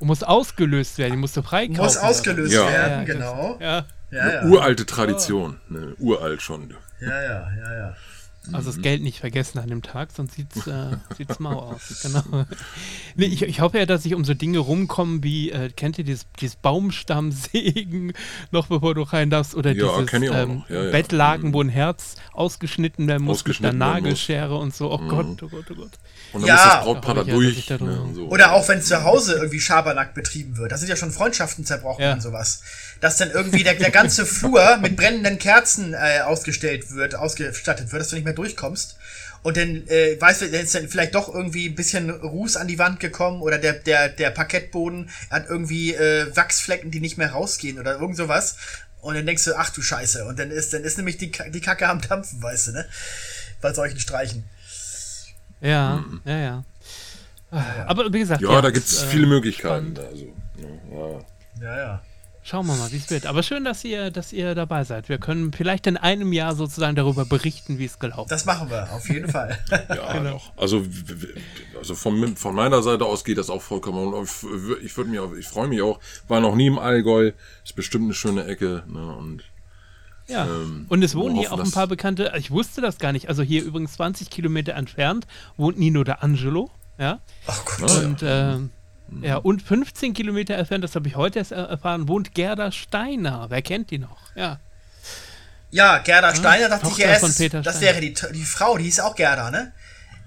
Muss ausgelöst werden, die musste freikaufen. muss ausgelöst Ja. werden, Ja, genau. Ja, Ja, ja. Uralte Tradition. Ne? Uralt schon. Ja, ja, ja, ja. Also Mhm. das Geld nicht vergessen an dem Tag, sonst sieht's, äh, sieht's mau aus. Genau. Nee, ich, ich hoffe ja, dass ich um so Dinge rumkomme wie, äh, kennt ihr dieses, dieses Baumstammsägen, noch bevor du rein darfst, oder Ja, dieses ähm. Ja, ja. Bettlaken, wo ein Herz ausgeschnitten werden muss Ausgeschnitten mit einer. Mhm. Nagelschere und so. Oh Gott, oh Gott, oh Gott. Und dann Ja. muss das Brautpaar Da durch. da ne? so. Oder auch wenn zu Hause irgendwie Schabernack betrieben wird. Da sind ja schon Freundschaften zerbrochen Ja. und sowas. Dass dann irgendwie der, der ganze Flur mit brennenden Kerzen äh, ausgestellt wird, ausgestattet wird, dass du nicht mehr durchkommst. Und dann, äh, weißt du, dann ist dann vielleicht doch irgendwie ein bisschen Ruß an die Wand gekommen oder der, der, der Parkettboden hat irgendwie äh, Wachsflecken, die nicht mehr rausgehen oder irgend sowas. Und dann denkst du, ach du Scheiße. Und dann ist, dann ist nämlich die, die Kacke am Dampfen, weißt du, ne? Bei solchen Streichen. Ja, ja, ja. Aber wie gesagt, Mhm. Ja, da gibt es äh, viele Möglichkeiten. Also, ne, ja. Ja, ja. Schauen wir mal, wie es wird. Aber schön, dass ihr, dass ihr dabei seid. Wir können vielleicht in einem Jahr sozusagen darüber berichten, wie es gelaufen ist. Das machen wir, auf jeden Fall. Ja, Genau. doch. Also, also von, von meiner Seite aus geht das auch vollkommen. Und ich, würde mich auch, ich freue mich auch. War noch nie im Allgäu. Ist bestimmt eine schöne Ecke. Ne? Und Ja. Ähm, und es wohnen hier auch ein paar Bekannte. Ich wusste das gar nicht. Also hier übrigens 20 Kilometer entfernt wohnt Nino de Angelo. Ja. Ach Gott. Ja. Und äh, Ja, und 15 Kilometer entfernt, das habe ich heute erst erfahren, wohnt Gerda Steiner. Wer kennt die noch? Ja. Ja, Gerda Steiner dachte ich Tochter erst, von Peter das wäre die, die Frau, die hieß auch Gerda, ne?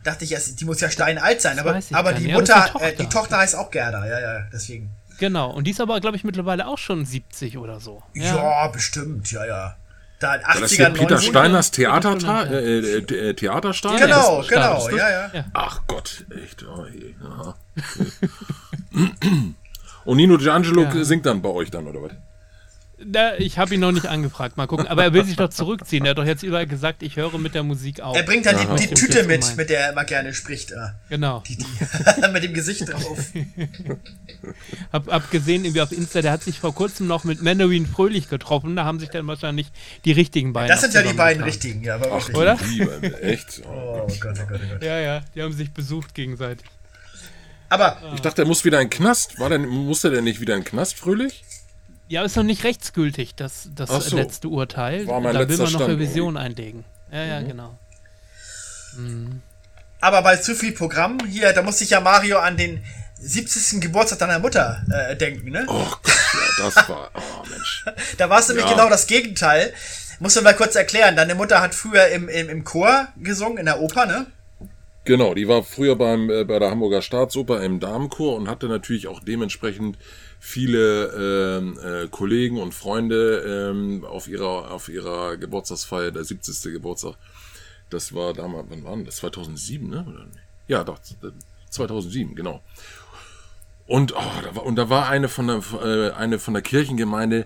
Dachte ich erst, die muss ja steinalt sein, aber, ich aber die nicht. Ja, Mutter, die äh, die Tochter. Tochter heißt auch Gerda, ja, ja, deswegen. Genau. Und die ist aber, glaube ich, mittlerweile auch schon 70 oder so. Ja, bestimmt, ja, ja. Da in 80er, Das ist ja Peter 90er. Steiners Theaterta äh, äh, äh, Theaterstein? Genau, das- genau, das- ja, ja. Ja. Ach Gott, echt. Oh. Und Nino D'Angelo Ja. singt dann bei euch dann, oder was? Da, ich habe ihn noch nicht angefragt. Mal gucken. Aber er will sich doch zurückziehen. Er hat doch jetzt überall gesagt, ich höre mit der Musik auf. Er bringt dann Aha. die, die Tüte mit, gemeint. mit der er immer gerne spricht. äh, Genau. Die, die, mit dem Gesicht drauf. Hab, hab gesehen, irgendwie auf Insta, der hat sich vor kurzem noch mit Mandarin Fröhlich getroffen. Da haben sich dann wahrscheinlich die richtigen beiden. Das sind ja die beiden richtigen, ja, aber Ach, wirklich. Oder? die Liebe, echt. Oh. Oh Gott, oh Gott, oh Gott. Ja, ja, die haben sich besucht gegenseitig. Aber Ich dachte, er muss wieder in den Knast. War denn, musste der nicht wieder in den Knast, Fröhlich? Ja, ist noch nicht rechtsgültig, das, das so. letzte Urteil. War mein da will man noch Revision einlegen. Ja, Mhm. ja, genau. Aber bei zu viel Programm, hier, da muss sich ja Mario an den 70. Geburtstag deiner Mutter äh, denken, ne? Oh Gott, ja, das war. Oh Mensch. Da war es nämlich Ja. genau das Gegenteil. Muss man mal kurz erklären. Deine Mutter hat früher im, im, im Chor gesungen, in der Oper, ne? Genau, die war früher beim, äh, bei der Hamburger Staatsoper im Damenchor und hatte natürlich auch dementsprechend viele ähm, äh, Kollegen und Freunde ähm, auf ihrer auf ihrer Geburtstagsfeier, der 70. Geburtstag. Das war damals, wann war das? 2007, ne? Ja, doch, 2007, genau. Und, oh, da war, und da war eine von der, äh, eine von der Kirchengemeinde,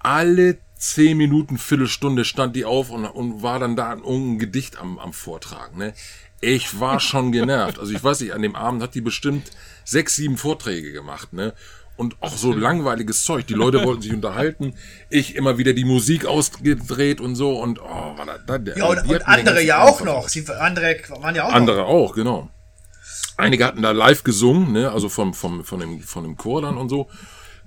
alle zehn Minuten, Viertelstunde stand die auf und, und war dann da ein Gedicht am, am Vortragen. Ne? Ich war schon genervt. Also ich weiß nicht, an dem Abend hat die bestimmt sechs, sieben Vorträge gemacht. Ne? Und auch so langweiliges Zeug. Die Leute wollten sich unterhalten. Ich immer wieder die Musik ausgedreht und so. Und oh, war da, da, Ja, und, und andere ja auch noch. Sie, andere waren ja auch andere auch, genau. Einige hatten da live gesungen, ne, also vom, vom, von, dem, von dem Chor dann und so.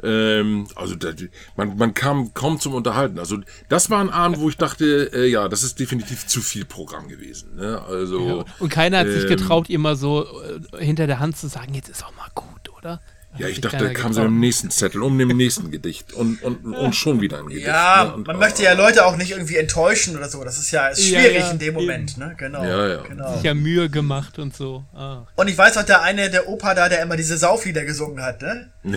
Ähm, also da, man, man kam kaum zum Unterhalten. Also das war ein Abend, wo ich dachte, äh, ja, das ist definitiv zu viel Programm gewesen. Ne? Also Und keiner hat sich ähm, getraut, ihr mal so äh, hinter der Hand zu sagen, jetzt ist auch mal gut, oder? Ja, ich dachte, da kam so getraut. im nächsten Zettel, um dem nächsten Gedicht und, und, und schon wieder ein Gedicht. Ja, ne? und, man möchte ja Leute auch nicht irgendwie enttäuschen oder so. Das ist ja ist Ja, schwierig ja, in dem eben. Moment, ne? Genau. Ja, ja. Genau. sich ja Mühe gemacht und so. Ah. Und ich weiß auch, der eine, der Opa da, der immer diese Sauflieder gesungen hat, ne?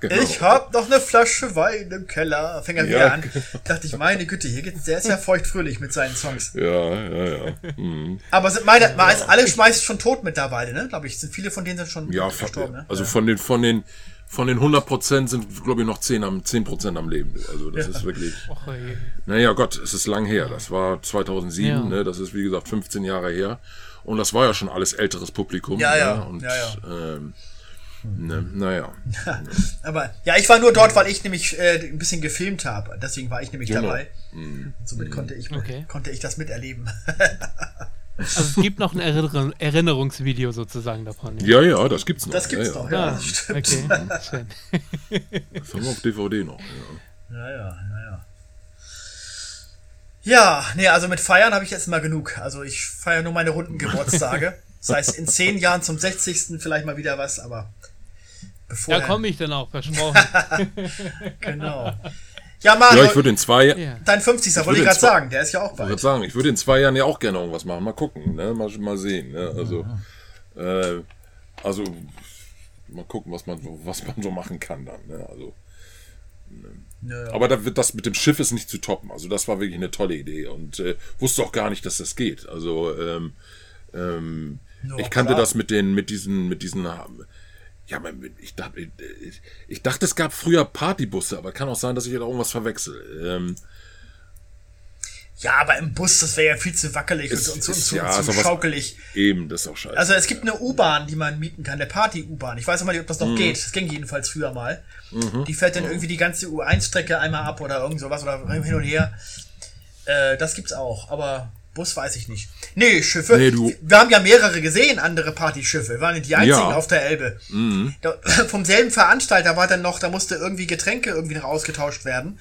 genau. Ich hab noch eine Flasche Wein im Keller. Fängt er wieder Ja, an. Dachte ich, meine Güte, hier geht's, der ist ja feuchtfröhlich mit seinen Songs. Ja, ja, ja. Mhm. Aber sind meine, ist alle schmeißt schon tot mittlerweile, ne? Glaube ich. Sind viele von denen sind schon Ja, verstorben, ne? also von den, von den, von den 100 Prozent sind, glaube ich, noch 10 am, 10 Prozent am Leben. Also das ist wirklich, ey. naja Gott, es ist lang her. Das war 2007, Ja. ne? das ist wie gesagt 15 Jahre her. Und das war ja schon alles älteres Publikum. Ja, ja, Ne? Und, ja, ja. Ähm, ne, naja. Aber ja, ich war nur dort, weil ich nämlich äh, ein bisschen gefilmt habe. Deswegen war ich nämlich Genau. dabei. Und somit konnte ich Okay. konnte ich das miterleben. Also es gibt noch ein Erinner Erinnerungsvideo sozusagen davon. Ja, ja, das gibt's noch. Das gibt's ja, noch, ja. ja. Ah, das stimmt. okay. Das haben wir auf DVD noch. Ja. Ja, ja, ja, ja. Ja, nee, also mit Feiern habe ich jetzt mal genug. Also ich feiere nur meine runden Geburtstage. Das heißt, in zehn Jahren zum 60. vielleicht mal wieder was, aber bevor. Da komme ich dann auch, versprochen. Genau. Ja, Mario, Ja, ich würde in zwei, Ja. dein 50. wollte ich gerade sagen, der ist ja auch Ich würde bald. sagen, ich würde in zwei Jahren ja auch gerne irgendwas machen. Mal gucken, ne? mal, mal sehen. Ne? Also, äh, also mal gucken, was man, so- was man so machen kann dann. Ne? Also, Ja, ja. aber da wird das mit dem Schiff ist nicht zu toppen. Also das war wirklich eine tolle Idee und äh, wusste auch gar nicht, dass das geht. Also ähm, ähm, Ja, ich kannte klar. das mit den, mit diesen, mit diesen. Ja, aber ich dachte, ich, ich dachte, es gab früher Partybusse, aber kann auch sein, dass ich da irgendwas verwechsel. Ähm, ja, aber im Bus, das wäre ja viel zu wackelig Es und, zu- ist- zu, ja, zu ist schaukelig. eben, das ist auch scheiße. Also es gibt eine U-Bahn, die man mieten kann, eine Party-U-Bahn. Ich weiß immer nicht, ob das Mhm. noch geht. Das ging jedenfalls früher mal. Die fährt dann irgendwie die ganze U1-Strecke einmal ab oder irgend sowas oder hin und her. Äh, das gibt's auch, aber Bus weiß ich nicht. Nee, Schiffe. Nee, du- Wir haben ja mehrere gesehen, andere Partyschiffe. Wir waren nicht die einzigen Ja. Mhm. auf der Elbe. Da, vom selben Veranstalter war dann noch, da musste irgendwie Getränke irgendwie noch ausgetauscht werden.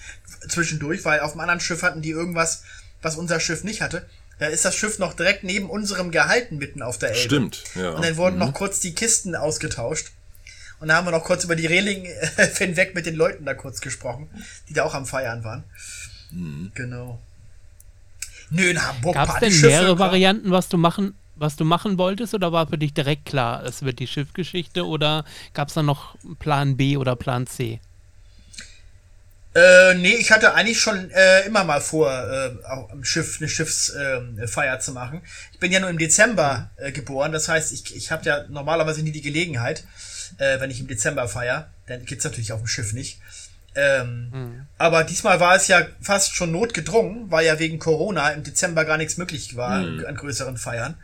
Zwischendurch, weil auf dem anderen Schiff hatten die irgendwas, was unser Schiff nicht hatte. Da ist das Schiff noch direkt neben unserem gehalten mitten auf der Elbe. Stimmt, ja. Und dann wurden noch kurz die Kisten ausgetauscht. Und da haben wir noch kurz über die Reling hinweg mit den Leuten da kurz gesprochen, die da auch am Feiern waren. Mhm. Genau. Nö, in Hamburg Gab es denn mehrere. Varianten, was du machen, was du machen wolltest, oder war für dich direkt klar, es wird die Schiffgeschichte, oder gab es da noch Plan B oder Plan C? Äh, nee, ich hatte eigentlich schon äh, immer mal vor, äh, auch am Schiff eine Schiffsfeier äh, zu machen. Ich bin ja nur im Dezember äh, geboren, das heißt, ich, ich habe ja normalerweise nie die Gelegenheit, äh, wenn ich im Dezember feier. Dann geht's natürlich auf dem Schiff nicht. Ähm, mhm. Aber diesmal war es ja fast schon notgedrungen, weil ja wegen Corona im Dezember gar nichts möglich war mhm. an größeren Feiern.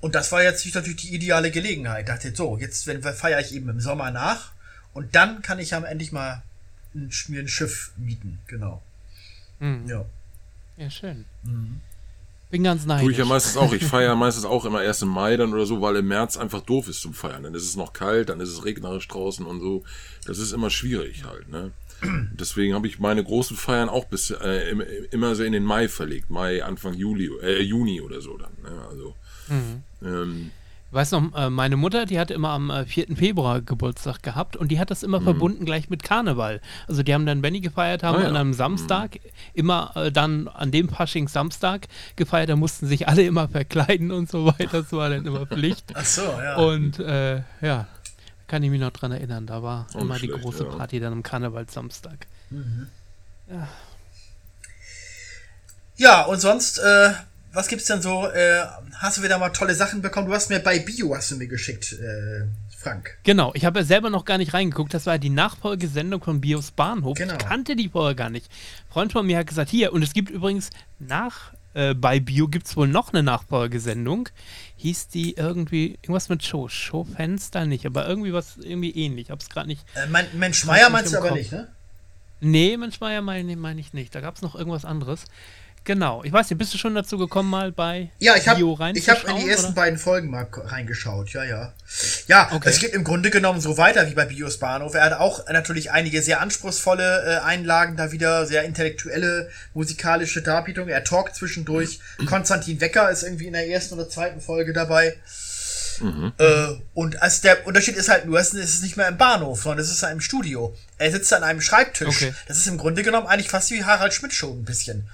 Und das war jetzt natürlich die ideale Gelegenheit. Ich dachte, so, jetzt wenn, feiere ich eben im Sommer nach und dann kann ich ja endlich mal ein, mir ein Schiff mieten, genau. Mhm. Ja. Ja, schön. Mhm. Bin ganz neidisch. Tue ich ja meistens auch. Ich feiere meistens auch immer erst im Mai dann oder so, weil im März einfach doof ist zum Feiern. Dann ist es noch kalt, dann ist es regnerisch draußen und so. Das ist immer schwierig halt, ne? Deswegen habe ich meine großen Feiern auch bis äh, immer so in den Mai verlegt. Mai, Anfang Juli, äh, Juni oder so dann. Ne? Also, mhm. ähm, ich weiß noch, äh, meine Mutter, die hatte immer am 4. Äh, Februar Geburtstag gehabt und die hat das immer mhm. verbunden gleich mit Karneval. Also die haben dann, wenn die gefeiert haben, ah, ja. an einem Samstag, mhm. immer äh, dann an dem Fasching Samstag gefeiert, da mussten sich alle immer verkleiden und so weiter. Das war dann immer Pflicht. Ach so, ja. Und äh, ja, kann ich mich noch dran erinnern. Da war oh, immer schlecht, die große ja. Party dann am Karneval Samstag. Mhm. Ja. Ja, und sonst, äh, was gibt's denn so? Äh, hast du wieder mal tolle Sachen bekommen? Du hast mir bei Bio hast du mir geschickt, äh, Frank. Genau, ich habe ja selber noch gar nicht reingeguckt. Das war die Nachfolgesendung von Bios Bahnhof. Genau. Ich kannte die vorher gar nicht. Ein Freund von mir hat gesagt, hier, und es gibt übrigens nach äh, bei Bio gibt es wohl noch eine Nachfolgesendung. Hieß die irgendwie irgendwas mit Show? Showfenster nicht, aber irgendwie was irgendwie ähnlich. Ich hab's gerade nicht. Äh, mein, Mensch Meier meinst du aber nicht, ne? Nee, Mensch Meier meine mein ich nicht. Da gab es noch irgendwas anderes. Genau. Ich weiß nicht, bist du schon dazu gekommen, mal bei ja, ich hab, Ich habe in die ersten oder? beiden Folgen mal reingeschaut, ja, ja. Ja, okay. es geht im Grunde genommen so weiter wie bei Bios Bahnhof. Er hat auch natürlich einige sehr anspruchsvolle äh, Einlagen, da wieder sehr intellektuelle musikalische Darbietungen. Er talkt zwischendurch. Konstantin Wecker ist irgendwie in der ersten oder zweiten Folge dabei. Mhm. Äh, und als der Unterschied ist halt nur, es ist nicht mehr im Bahnhof, sondern es ist im Studio. Er sitzt an einem Schreibtisch. Okay. Das ist im Grunde genommen eigentlich fast wie Harald Schmidt Show ein bisschen.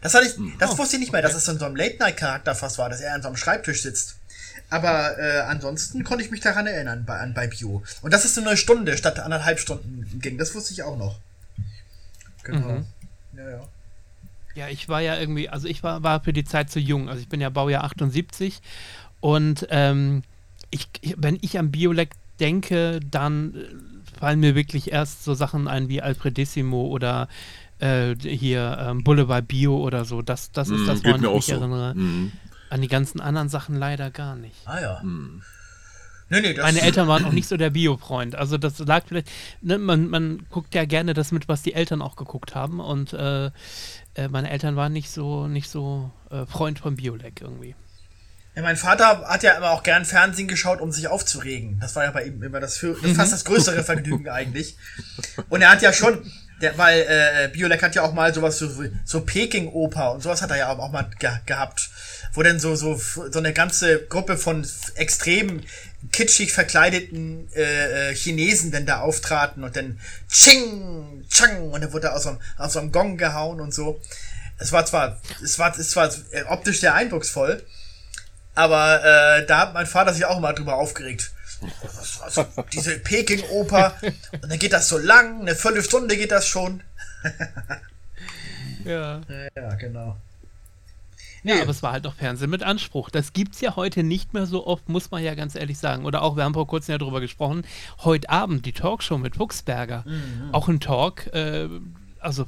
Das hatte ich, hm. das oh, wusste ich nicht mehr, okay. dass es in so einem Late-Night-Charakter fast war, dass er an so einem Schreibtisch sitzt. Aber äh, ansonsten konnte ich mich daran erinnern bei, an, bei Bio. Und das ist nur eine Stunde statt anderthalb Stunden ging. Das wusste ich auch noch. Genau. Mhm. Ja, ja. Ja, ich war ja irgendwie, also ich war, war für die Zeit zu jung. Also ich bin ja Baujahr 78 und ähm, ich, wenn ich an Biolek denke, dann äh, fallen mir wirklich erst so Sachen ein wie Alfredissimo oder äh, hier ähm, Boulevard Bio oder so. Das, das ist mm, das, woran ich mich so. erinnere. Mm. An die ganzen anderen Sachen leider gar nicht. Ah ja. Mm. Nee, nee, Meine Eltern waren auch nicht so der Bio-Freund. Also das lag vielleicht, ne, man, man guckt ja gerne das mit, was die Eltern auch geguckt haben. Und äh, äh, meine Eltern waren nicht so, nicht so äh, Freund von Biolek irgendwie. Ja, mein Vater hat ja immer auch gern Fernsehen geschaut, um sich aufzuregen. Das war ja bei ihm immer das, für, das fast das größere Vergnügen eigentlich. Und er hat ja schon, der, weil äh, Biolek hat ja auch mal sowas so, so Peking-Oper und sowas hat er ja auch mal ge gehabt, wo dann so, so, so eine ganze Gruppe von extrem kitschig verkleideten äh, äh, Chinesen denn da auftraten und dann Ching, Chang und dann wurde er aus so, einem, aus so einem Gong gehauen und so. Es war zwar, es war, es war optisch sehr eindrucksvoll, aber äh, da hat mein Vater sich auch immer drüber aufgeregt also diese Peking-Oper. Und dann geht das so lang, eine Viertelstunde geht das schon. ja. Ja, genau. Nee. Ja, aber es war halt noch Fernsehen mit Anspruch. Das gibt es ja heute nicht mehr so oft, muss man ja ganz ehrlich sagen. Oder auch, wir haben vor kurzem ja drüber gesprochen, heute Abend die Talkshow mit Fuchsberger. Mhm. Auch ein Talk, äh, also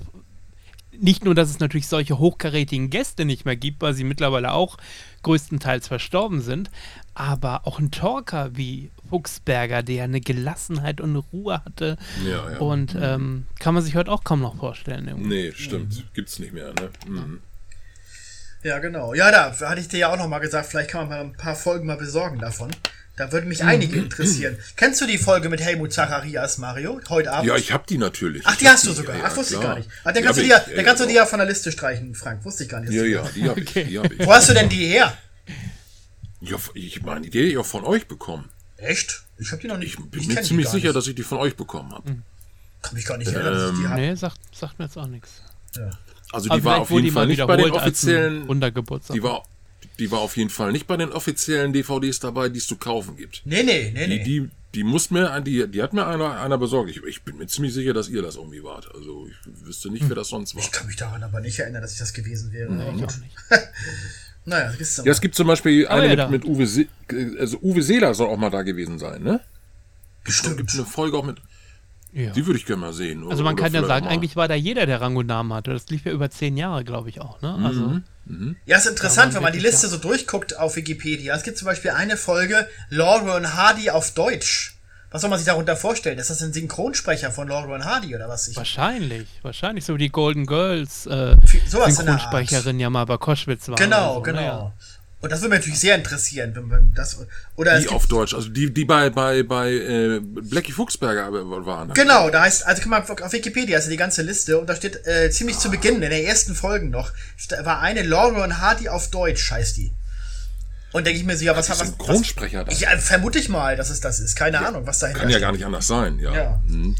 nicht nur, dass es natürlich solche hochkarätigen Gäste nicht mehr gibt, weil sie mittlerweile auch größtenteils verstorben sind, aber auch ein Talker wie Fuchsberger, der eine Gelassenheit und eine Ruhe hatte. Ja, ja. Und ähm, kann man sich heute auch kaum noch vorstellen. Irgendwie. Nee, stimmt. Mhm. Gibt's nicht mehr, ne? Mhm. Ja, genau. Ja, da hatte ich dir ja auch noch mal gesagt, vielleicht kann man mal ein paar Folgen mal besorgen davon. Da würden mich einige mhm. interessieren. Kennst du die Folge mit Helmut Zacharias, Mario? Heute Abend? Ja, ich hab die natürlich. Ach, die hast du sogar. Ja, Ach, wusste klar. ich gar nicht. Ach, dann kannst, du die, ja, dann kannst du die ja von der Liste streichen, Frank. Wusste ich gar nicht. Ja, ja, die hab, okay. ich, die hab ich. Wo hast du denn die her? Ja, ich meine, die hätte ich auch von euch bekommen. Echt? Ich habe die noch nicht. Ich bin ich mir ziemlich sicher, nicht. dass ich die von euch bekommen habe. Kann mich gar nicht erinnern, dass ich die Ähm, habe. Nee, sagt, sagt mir jetzt auch nichts. Ja. Also Aber die war vielleicht auf jeden die Fall nicht bei den offiziellen. Die war, die war auf jeden Fall nicht bei den offiziellen DVDs dabei, die es zu kaufen gibt. Nee, nee, nee, Die, nee. die, die muss mir, die, die hat mir einer, einer besorgt. Ich, ich bin mir ziemlich sicher, dass ihr das irgendwie wart. Also ich wüsste nicht, wer das sonst war. Ich kann mich daran aber nicht erinnern, dass ich das gewesen wäre. Nee, Aber ich auch nicht. Naja, das ist Ja, es gibt zum Beispiel Aber eine ja, mit, mit Uwe, Se also Uwe Seeler soll auch mal da gewesen sein, ne? Es gibt bestimmt. eine Folge auch mit, Ja. die würde ich gerne mal sehen. Also man Oder kann ja sagen, mal- eigentlich war da jeder, der Rang und Namen hatte. Das lief ja über zehn Jahre, glaube ich auch. Ne? Also Ja, ist interessant, wenn man die Liste so durchguckt auf Wikipedia. Es gibt zum Beispiel eine Folge Laurel und Hardy auf Deutsch. Was soll man sich darunter vorstellen? Ist das ein Synchronsprecher von Laurel und Hardy oder was? Ich, wahrscheinlich, wahrscheinlich so wie die Golden Girls äh, sowas in der Art. Synchronsprecherin ja mal bei Koschwitz war. genau, so, genau. Naja. Und das würde mich natürlich sehr interessieren, wenn man das oder Die auf Deutsch, also die, die bei, bei, bei äh, Blackie Fuchsberger waren. Genau, da heißt, also guck mal, auf Wikipedia ist ja die ganze Liste und da steht äh, ziemlich zu Beginn, in den ersten Folgen noch, war eine Laurel und Hardy auf Deutsch, heißt die. Und denke ich mir so, ja, was hat was, was Synchronsprecher da. ich, äh, vermute ich mal, dass es das ist. Keine Ahnung, was dahinter Kann ja steht. gar nicht anders sein, ja. Ja. Mhm.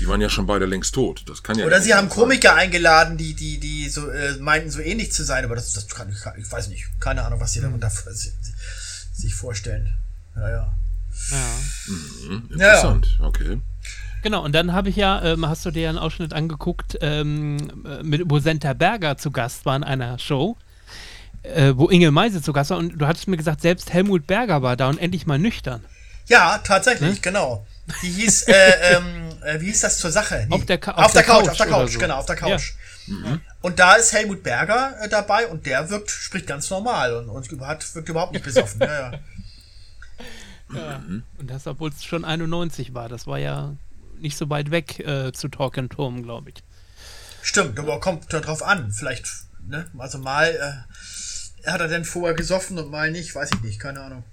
Die waren ja schon beide längst tot. Das kann ja Oder sie haben anders sein. Komiker eingeladen, die, die, die so äh, meinten, so ähnlich zu sein, aber das, das kann ich, ich weiß nicht. Keine Ahnung, was die darunter f- si- si- sich vorstellen. Ja, ja. Ja. Interessant, okay. Genau, und dann habe ich ja, ähm, hast du dir einen Ausschnitt angeguckt, ähm, äh, mit, wo Senta Berger zu Gast war in einer Show, äh, wo Inge Meise zu Gast war und du hattest mir gesagt, selbst Helmut Berger war da und endlich mal nüchtern. Ja, tatsächlich, genau. Die hieß, äh, ähm, äh, wie hieß das zur Sache? Nee. Auf der auf, auf der der Couch, Couch auf der Couch, so. genau, auf der Ja. Couch. Und da ist Helmut Berger äh, dabei und der wirkt, spricht ganz normal und, und hat, wirkt überhaupt nicht besoffen. ja, ja. Ja. Und das, obwohl es schon 91 war, das war ja nicht so weit weg äh, zu Talk and Turm, glaube ich. Stimmt, aber kommt da drauf an. Vielleicht, ne? Also mal äh, hat er denn vorher gesoffen und mal nicht, weiß ich nicht, keine Ahnung.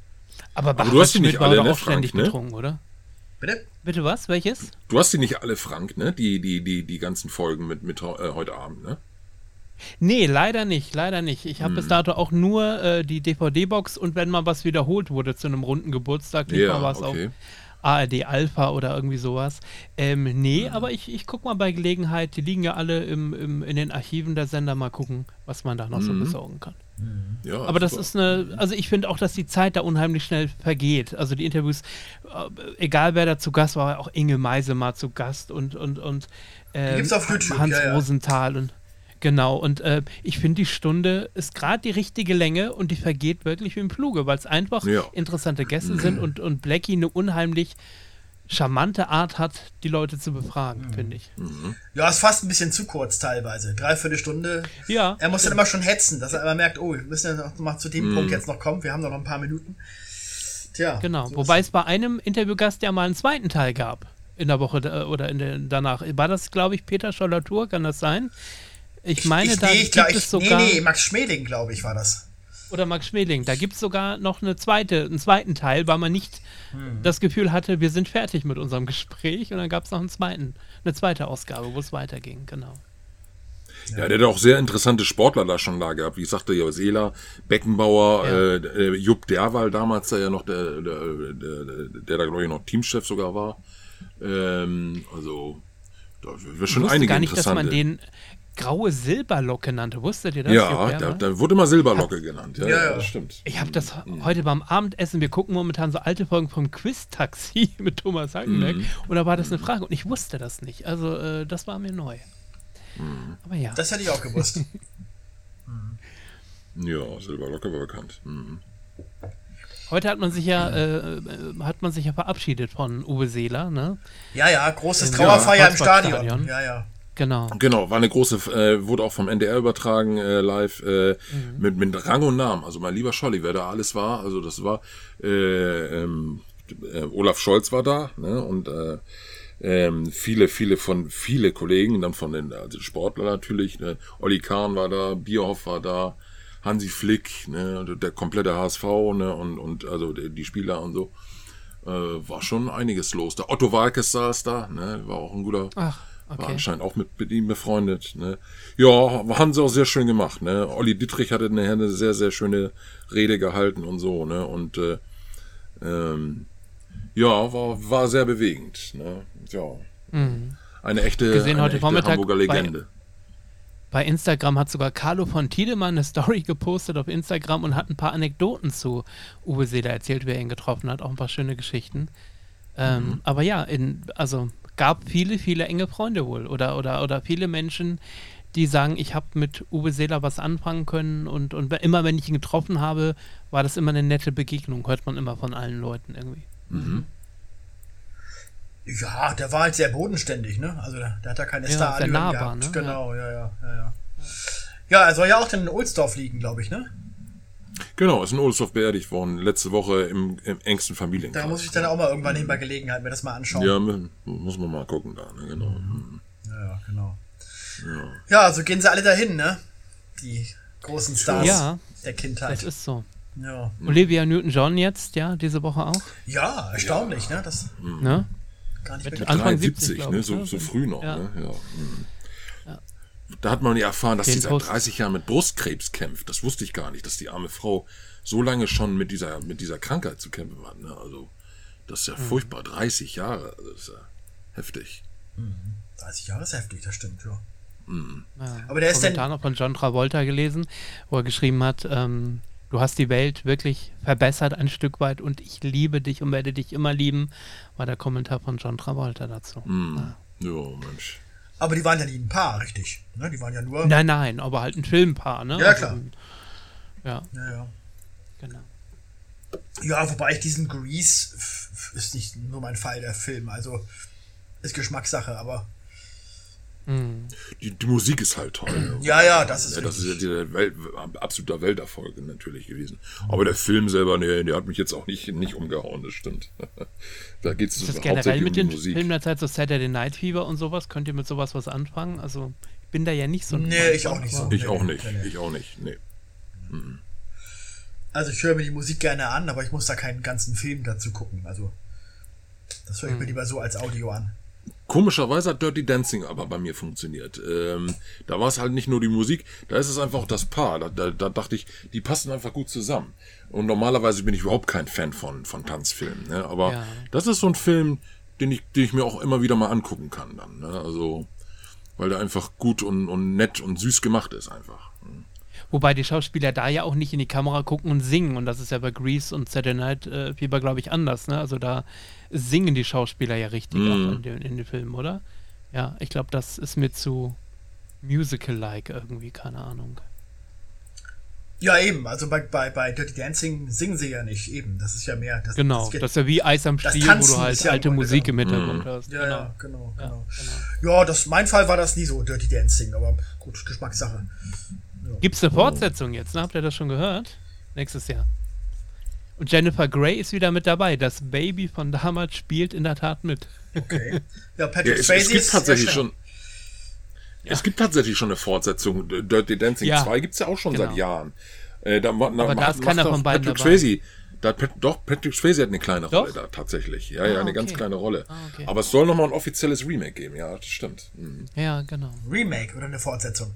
Aber, Aber du hast die nicht alle, ne, auch ständig Frank, ne? betrunken, oder? Bitte? Bitte was? Welches? Du hast die nicht alle, Frank, ne? Die, die, die, die ganzen Folgen mit, mit äh, heute Abend, ne? Nee, leider nicht, leider nicht. Ich habe bis Hm. dato auch nur äh, die DVD-Box und wenn mal was wiederholt wurde zu einem runden Geburtstag, lief Ja, mal was okay. auf ARD Alpha oder irgendwie sowas. Ähm, nee, Hm. aber ich, ich gucke mal bei Gelegenheit, die liegen ja alle im, im, in den Archiven der Sender, mal gucken, was man da noch so besorgen kann. Ja, Aber das super. ist eine, also ich finde auch, dass die Zeit da unheimlich schnell vergeht. Also die Interviews, äh, egal wer da zu Gast war, auch Inge Meise mal zu Gast und und und YouTube, Hans ja. Rosenthal und genau. Und äh, ich finde die Stunde ist gerade die richtige Länge und die vergeht wirklich wie im Fluge, weil es einfach Ja. interessante Gäste sind und und Blackie eine unheimlich charmante Art hat, die Leute zu befragen, Mhm. finde ich. Ja, ist fast ein bisschen zu kurz teilweise. Dreiviertel Stunde. Ja. Er muss dann immer schon hetzen, dass er immer merkt, oh, wir müssen ja noch mal zu Mhm. dem Punkt jetzt noch kommen. Wir haben noch ein paar Minuten. Tja. Genau, so wobei es bei einem Interviewgast ja mal einen zweiten Teil gab. In der Woche da- oder in der, danach. War das, glaube ich, Peter Schollatur? Kann das sein? Ich meine, ich, da nee, ich, gibt glaub, es sogar. nee, nee, Max Schmeling, glaube ich, war das. Oder Max Schmeling. Da gibt es sogar noch eine zweite, einen zweiten Teil, weil man nicht Hm. das Gefühl hatte, wir sind fertig mit unserem Gespräch. Und dann gab es noch einen zweiten, eine zweite Ausgabe, wo es weiterging. Genau. Ja, der hat auch sehr interessante Sportler da schon da gehabt. Wie ich sagte, ja, Seeler, Beckenbauer, Ja. äh, äh, Jupp Derwal damals, der ja noch der, der, der, der da, glaube ich, noch Teamchef sogar war. Ähm, also, da wird Ich schon wusste einige gar nicht, dass man den graue Silberlocke nannte. Wusstet ihr das? Ja, da, da wurde immer Silberlocke genannt. Ja, Ja, ja, ja. das stimmt. Ich habe das heute beim Abendessen, wir gucken momentan so alte Folgen vom Quiz-Taxi mit Thomas Hagenbeck und da war das eine Frage und ich wusste das nicht. Also äh, das war mir neu. Aber ja. Das hätte ich auch gewusst. Ja, Silberlocke war bekannt. Mhm. Heute hat man sich ja, äh, äh, hat man sich ja verabschiedet von Uwe Seeler, ne? Ja, ja, großes Ja, Trauerfeier im Volksparkstadion. Stadion. Ja, ja. Genau. Genau, war eine große, äh, wurde auch vom NDR übertragen, äh, live, äh, mit, mit Rang und Namen. Also mein lieber Scholli, wer da alles war, also das war, äh, ähm, äh, Olaf Scholz war da, ne, und, äh, ähm, viele, viele von, viele Kollegen, dann von den also Sportler natürlich, ne, Olli Kahn war da, Bierhoff war da, Hansi Flick, ne, der komplette HSV, ne, und, und also die, die Spieler und so. Äh, war schon einiges los. Der Otto Walkes saß da, ne, war auch ein guter, Ach, war okay. anscheinend auch mit, mit ihm befreundet. Ne? Ja, haben sie auch sehr schön gemacht. Ne? Olli Dittrich hatte nachher eine sehr, sehr schöne Rede gehalten und so. Ne? Und äh, ähm, Ja, war, war sehr bewegend. Ne? Ja. Mhm. Eine echte, Gesehen eine heute echte Vormittag Hamburger bei- Legende. Bei Instagram hat sogar Carlo von Tiedemann eine Story gepostet auf Instagram und hat ein paar Anekdoten zu Uwe Seeler erzählt, wer ihn getroffen hat. Auch ein paar schöne Geschichten. Ähm, Mhm. Aber ja, in, also gab viele, viele enge Freunde wohl. Oder, oder, oder viele Menschen, die sagen, ich habe mit Uwe Seeler was anfangen können. Und, und immer, wenn ich ihn getroffen habe, war das immer eine nette Begegnung. Hört man immer von allen Leuten irgendwie. Ja, der war halt sehr bodenständig, ne? Also der, der hat ja keine Ja, Star sehr nahbar, ne? Genau, ja, ja, ja, ja. Ja, er soll ja auch in Ohlsdorf liegen, glaube ich, ne? Genau, ist in Ohlsdorf beerdigt worden, letzte Woche im, im engsten Familienkreis. Da muss ich dann auch mal irgendwann hin bei Gelegenheit mir das mal anschauen. ja, mu- muss man mal gucken da, ne? genau. Mhm. Ja, ja, genau. Ja, so gehen sie alle dahin, ne? Die großen Stars Ja. der Das Kindheit. ist so. Ja. Olivia Newton-John jetzt, ja, diese Woche auch. ja, erstaunlich, ne? Das Ne? gar nicht Mit mit Anfang 73, 70, glaub ne? ich, So, ne? so früh noch, Ja. ne? Ja. Mhm. Da hat man ja erfahren, dass die seit Post. 30 Jahren mit Brustkrebs kämpft. Das wusste ich gar nicht, dass die arme Frau so lange schon mit dieser, mit dieser Krankheit zu kämpfen hat. Ne? Also, das ist ja Mhm. furchtbar. 30 Jahre, also das ist ja heftig. 30 Jahre ist heftig, das stimmt, ja. Ja. Aber der ist Kommentar noch von John Travolta gelesen, wo er geschrieben hat, ähm, du hast die Welt wirklich verbessert ein Stück weit und ich liebe dich und werde dich immer lieben, war der Kommentar von John Travolta dazu. Mhm. Ja, Mensch. Aber die waren ja nie ein Paar, richtig. Ne? Die waren ja nur. Nein, nein, aber halt ein Filmpaar, ne? Ja, klar. ja, Ja, ja. genau. ja, wobei ich diesen Grease ist nicht nur mein Fall, der Film. Also ist Geschmackssache, aber. Mhm. Die, die Musik ist halt toll. Ja, ja, das ist Ja, das ist ja dieser Welt, absoluter Welterfolg natürlich gewesen. Aber der Film selber, nee, der hat mich jetzt auch nicht, nicht umgehauen, das stimmt. da geht es Ist das hauptsächlich generell um mit die den Musik. Filmen der Zeit so Saturday Night Fever und sowas? Könnt ihr mit sowas was anfangen? Also, ich bin da ja nicht so ein Nee, ich auch nicht so. Ich auch nicht, nee, nee. ich auch nicht, nee. Also ich höre mir die Musik gerne an, aber ich muss da keinen ganzen Film dazu gucken. Also das höre ich mir lieber so als Audio an. Komischerweise hat Dirty Dancing aber bei mir funktioniert. Ähm, da war es halt nicht nur die Musik, da ist es einfach auch das Paar. Da, da, da dachte ich, die passen einfach gut zusammen. Und normalerweise bin ich überhaupt kein Fan von, von Tanzfilmen. Ne? Aber Ja. das ist so ein Film, den ich, den ich mir auch immer wieder mal angucken kann dann. Ne? Also, weil der einfach gut und, und nett und süß gemacht ist einfach. Wobei die Schauspieler da ja auch nicht in die Kamera gucken und singen. Und das ist ja bei Grease und Saturday Night äh, Fever, glaube ich, anders. Ne? Also da singen die Schauspieler ja richtig Mhm. auch in, den, in den Filmen, oder? Ja, ich glaube, das ist mir zu musical-like irgendwie, keine Ahnung. Ja, eben. Also bei, bei, bei Dirty Dancing singen sie ja nicht. Eben. Das ist ja mehr. Das, Genau, das, das ist ja wie Eis am Stiel, wo du halt ja alte Musik im Hintergrund hast. ja, genau. ja, genau, Ja, genau. genau. Ja, das, mein Fall war das nie so, Dirty Dancing, aber gut, Geschmackssache. Gibt es eine Fortsetzung jetzt, ne? Habt ihr das schon gehört? Nächstes Jahr. Und Jennifer Grey ist wieder mit dabei. Das Baby von damals spielt in der Tat mit. Okay. Ja, Ja, Patrick es, Swayze es gibt ist tatsächlich ja schon. Es gibt tatsächlich schon eine Fortsetzung. Dirty Dancing Ja, 2 gibt es ja auch schon genau. seit Jahren. Äh, da, Aber da macht- ist keiner von beiden Patrick dabei. Swayze. Da doch, Patrick Swayze hat eine kleine Doch? Rolle da tatsächlich. Ja, ja, Ah, eine ganz okay. kleine Rolle. Ah, okay. Aber es soll nochmal ein offizielles Remake geben, ja, das stimmt. Mhm. Ja, genau. Remake oder eine Fortsetzung.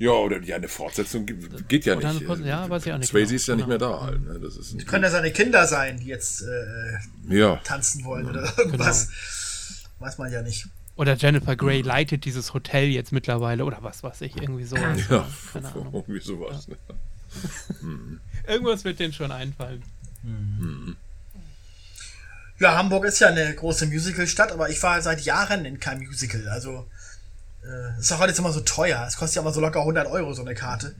Ja, oder ja, eine Fortsetzung geht ja Oder nicht. eine ja, weiß ich auch nicht Swayze genau. ist ja nicht Genau. mehr da halt. Ne? Das ist ein, Können ja seine Kinder sein, die jetzt äh, ja. tanzen wollen oder irgendwas. Genau. Weiß man ja nicht. Oder Jennifer Grey leitet dieses Hotel jetzt mittlerweile oder was weiß ich, irgendwie so. Ja, Keine Ahnung. irgendwie sowas. Ne? Irgendwas wird denen schon einfallen. Ja, Hamburg ist ja eine große Musicalstadt, aber ich war seit Jahren in keinem Musical. Also, äh, ist auch alles immer so teuer. Es kostet ja immer so locker 100 Euro so eine Karte.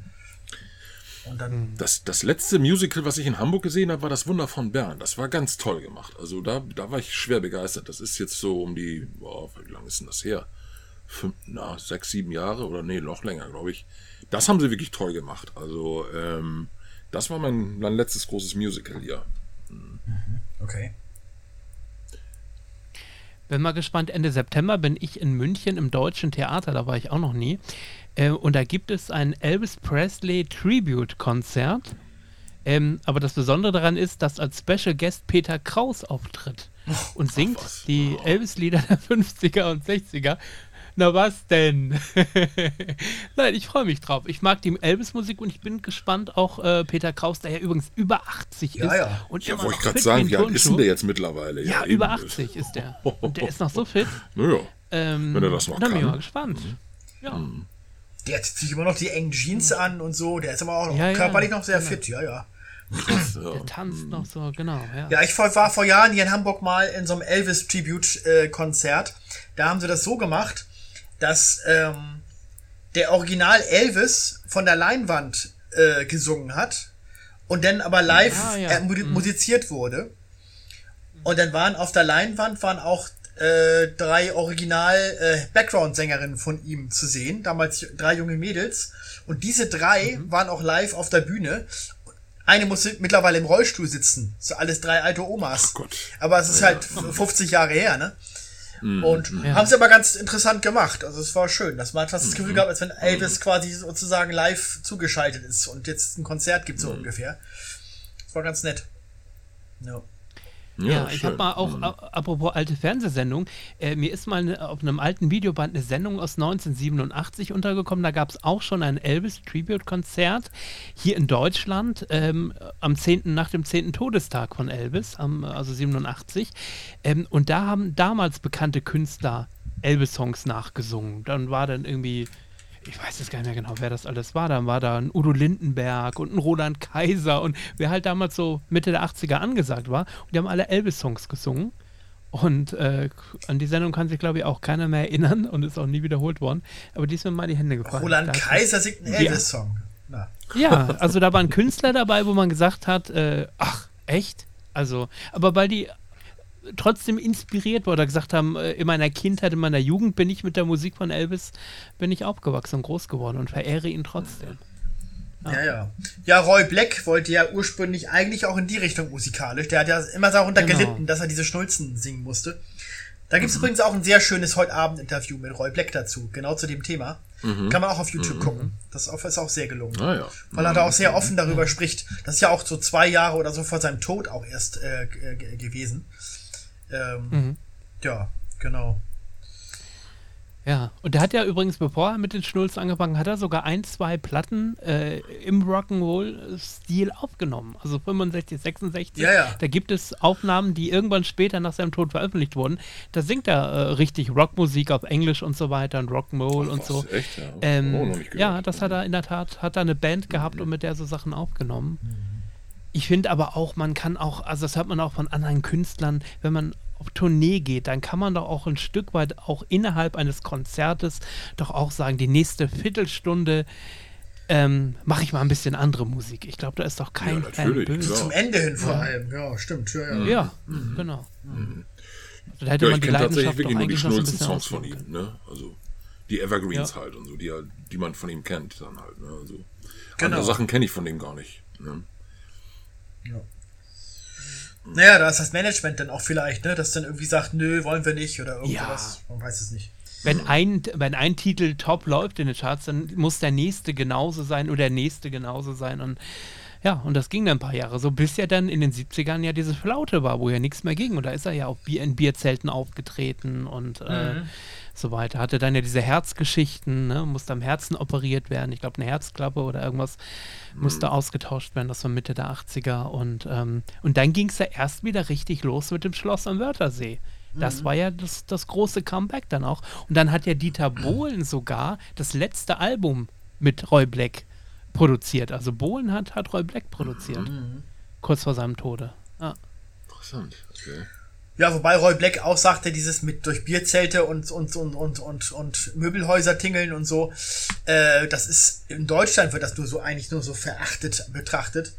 Und dann, Das, das letzte Musical, was ich in Hamburg gesehen habe, war das Wunder von Bern. Das war ganz toll gemacht. Also da, da war ich schwer begeistert. Das ist jetzt so um die, boah, wie lange ist denn das her? Fünf, na, sechs, sieben Jahre oder nee, noch länger, glaube ich. Das haben sie wirklich toll gemacht. Also ähm, das war mein, mein letztes großes Musical hier. okay. Bin mal gespannt, Ende September bin ich in München im Deutschen Theater, da war ich auch noch nie. Äh, und da gibt es ein Elvis Presley Tribute-Konzert. Ähm, aber das Besondere daran ist, dass als Special Guest Peter Kraus auftritt und singt was. die Elvis-Lieder der 50er und 60er. Na was denn? Nein, ich freue mich drauf. Ich mag die Elvis-Musik und ich bin gespannt, auch äh, Peter Kraus, der ja übrigens über 80 Ja, ist. ja. Und Ja, wollte ich noch gerade fit sagen, wie alt ist denn der jetzt mittlerweile? Ja, eben. über 80 ist der. Und der ist noch so fit. Naja. Ähm, Wenn er das noch da bin ich kann. mal gespannt. Ja. Der zieht sich immer noch die engen Jeans an und so. Der ist aber auch noch Ja, ja. körperlich noch sehr fit, ja, ja. Krass, ja. Der tanzt noch so, genau. Ja. Ja, ich war war vor Jahren hier in Hamburg mal in so einem Elvis-Tribute-Konzert. Da haben sie das so gemacht, dass ähm, der Original Elvis von der Leinwand äh, gesungen hat und dann aber live Ah, ja. äh, mu musiziert wurde. Und dann waren auf der Leinwand waren auch äh, drei Original äh, Background-Sängerinnen von ihm zu sehen, damals drei junge Mädels. Und diese drei waren auch live auf der Bühne. Eine musste mittlerweile im Rollstuhl sitzen. So alles drei alte Omas. Gott. Aber es ist halt 50 Jahre her, ne? Mhm. Und Ja. haben sie aber ganz interessant gemacht. Also es war schön. Das man fast das Mhm. Gefühl gehabt, als wenn Elvis quasi sozusagen live zugeschaltet ist und jetzt ein Konzert gibt, Mhm. so ungefähr. Das war ganz nett. Ja. Ja, ich schön. habe mal auch, a- apropos alte Fernsehsendung, äh, mir ist mal ne, auf einem alten Videoband eine Sendung aus 1987 untergekommen. Da gab es auch schon ein Elvis-Tribute-Konzert hier in Deutschland ähm, am 10., nach dem 10. Todestag von Elvis, am, also 87. Ähm, und da haben damals bekannte Künstler Elvis-Songs nachgesungen. Dann war dann irgendwie ich weiß jetzt gar nicht mehr genau, wer das alles war. Dann war da ein Udo Lindenberg und ein Roland Kaiser und wer halt damals so Mitte der 80er angesagt war. Und die haben alle Elvis-Songs gesungen. Und äh, an die Sendung kann sich, glaube ich, auch keiner mehr erinnern und ist auch nie wiederholt worden. Aber die ist mir mal die Hände gefallen. Roland Da- Kaiser singt einen Elvis-Song. Na. Ja, also da waren Künstler dabei, wo man gesagt hat, äh, ach, echt? Also, aber weil die trotzdem inspiriert wurden oder gesagt haben, äh, in meiner Kindheit, in meiner Jugend bin ich mit der Musik von Elvis, bin ich aufgewachsen und groß geworden und verehre ihn trotzdem. Ja, ja. Ja, Roy Black wollte ja ursprünglich eigentlich auch in die Richtung musikalisch. Der hat ja immer darunter Genau. gelitten, dass er diese Schnulzen singen musste. Da gibt's übrigens auch ein sehr schönes heute Abend Interview mit Roy Black dazu, genau zu dem Thema. Kann man auch auf YouTube gucken. Das ist auch, sehr gelungen. Ah, ja. Weil er da auch sehr offen darüber spricht. Das ist ja auch so zwei Jahre oder so vor seinem Tod auch erst äh, g- gewesen. Ähm, Ja, genau. Ja, und der hat ja übrigens, bevor er mit den Schnulzen angefangen hat, er sogar ein, zwei Platten äh, im Rock'n'Roll-Stil aufgenommen. Also 65, 66. Ja, ja. Da gibt es Aufnahmen, die irgendwann später nach seinem Tod veröffentlicht wurden. Da singt er äh, richtig Rockmusik auf Englisch und so weiter und Rock'n'Roll und so. echt, ja? Ähm, Oh, noch nicht gehört. ja, das hat er in der Tat, hat er eine Band gehabt und mit der so Sachen aufgenommen. Ich finde aber auch, man kann auch, also das hat man auch von anderen Künstlern, wenn man auf Tournee geht, dann kann man doch auch ein Stück weit auch innerhalb eines Konzertes doch auch sagen, die nächste Viertelstunde ähm, mache ich mal ein bisschen andere Musik. Ich glaube, da ist doch kein Ja, Fan natürlich, böse. Zum Ende hin vor allem. Ja, stimmt. Ja, ja. Ja, genau. Da hätte Ja, man ich die kenne tatsächlich Leidenschaft doch wirklich nur die bisschen Songs von ihm, ne? Also die Evergreens Ja. halt und so, die, halt- die man von ihm kennt dann halt, ne? Also Genau. andere Sachen kenne ich von dem gar nicht. Ne? Naja, da ist das Management dann auch vielleicht, ne, das dann irgendwie sagt, nö, wollen wir nicht oder irgendwas. Man weiß es nicht. Wenn ein, wenn ein Titel top läuft in den Charts, dann muss der nächste genauso sein oder der nächste genauso sein. Und ja, und das ging dann ein paar Jahre so, bis ja dann in den 70ern ja diese Flaute war, wo ja nichts mehr ging. Und da ist er ja auch Bier, in Bierzelten aufgetreten und äh, so weiter. Hatte dann ja diese Herzgeschichten, ne, musste am Herzen operiert werden. Ich glaube, eine Herzklappe oder irgendwas musste ausgetauscht werden. Das war Mitte der 80er. Und, ähm, und dann ging es ja erst wieder richtig los mit dem Schloss am Wörthersee. Das war ja das, das große Comeback dann auch. Und dann hat ja Dieter Bohlen sogar das letzte Album mit Roy Black produziert. Also Bohlen hat, hat Roy Black produziert. Kurz vor seinem Tode. Ja. Interessant, okay. Ja, wobei Roy Black auch sagte, dieses mit durch Bierzelte und, und, und, und, und, und Möbelhäuser tingeln und so, äh, das ist, in Deutschland wird das nur so eigentlich nur so verachtet betrachtet.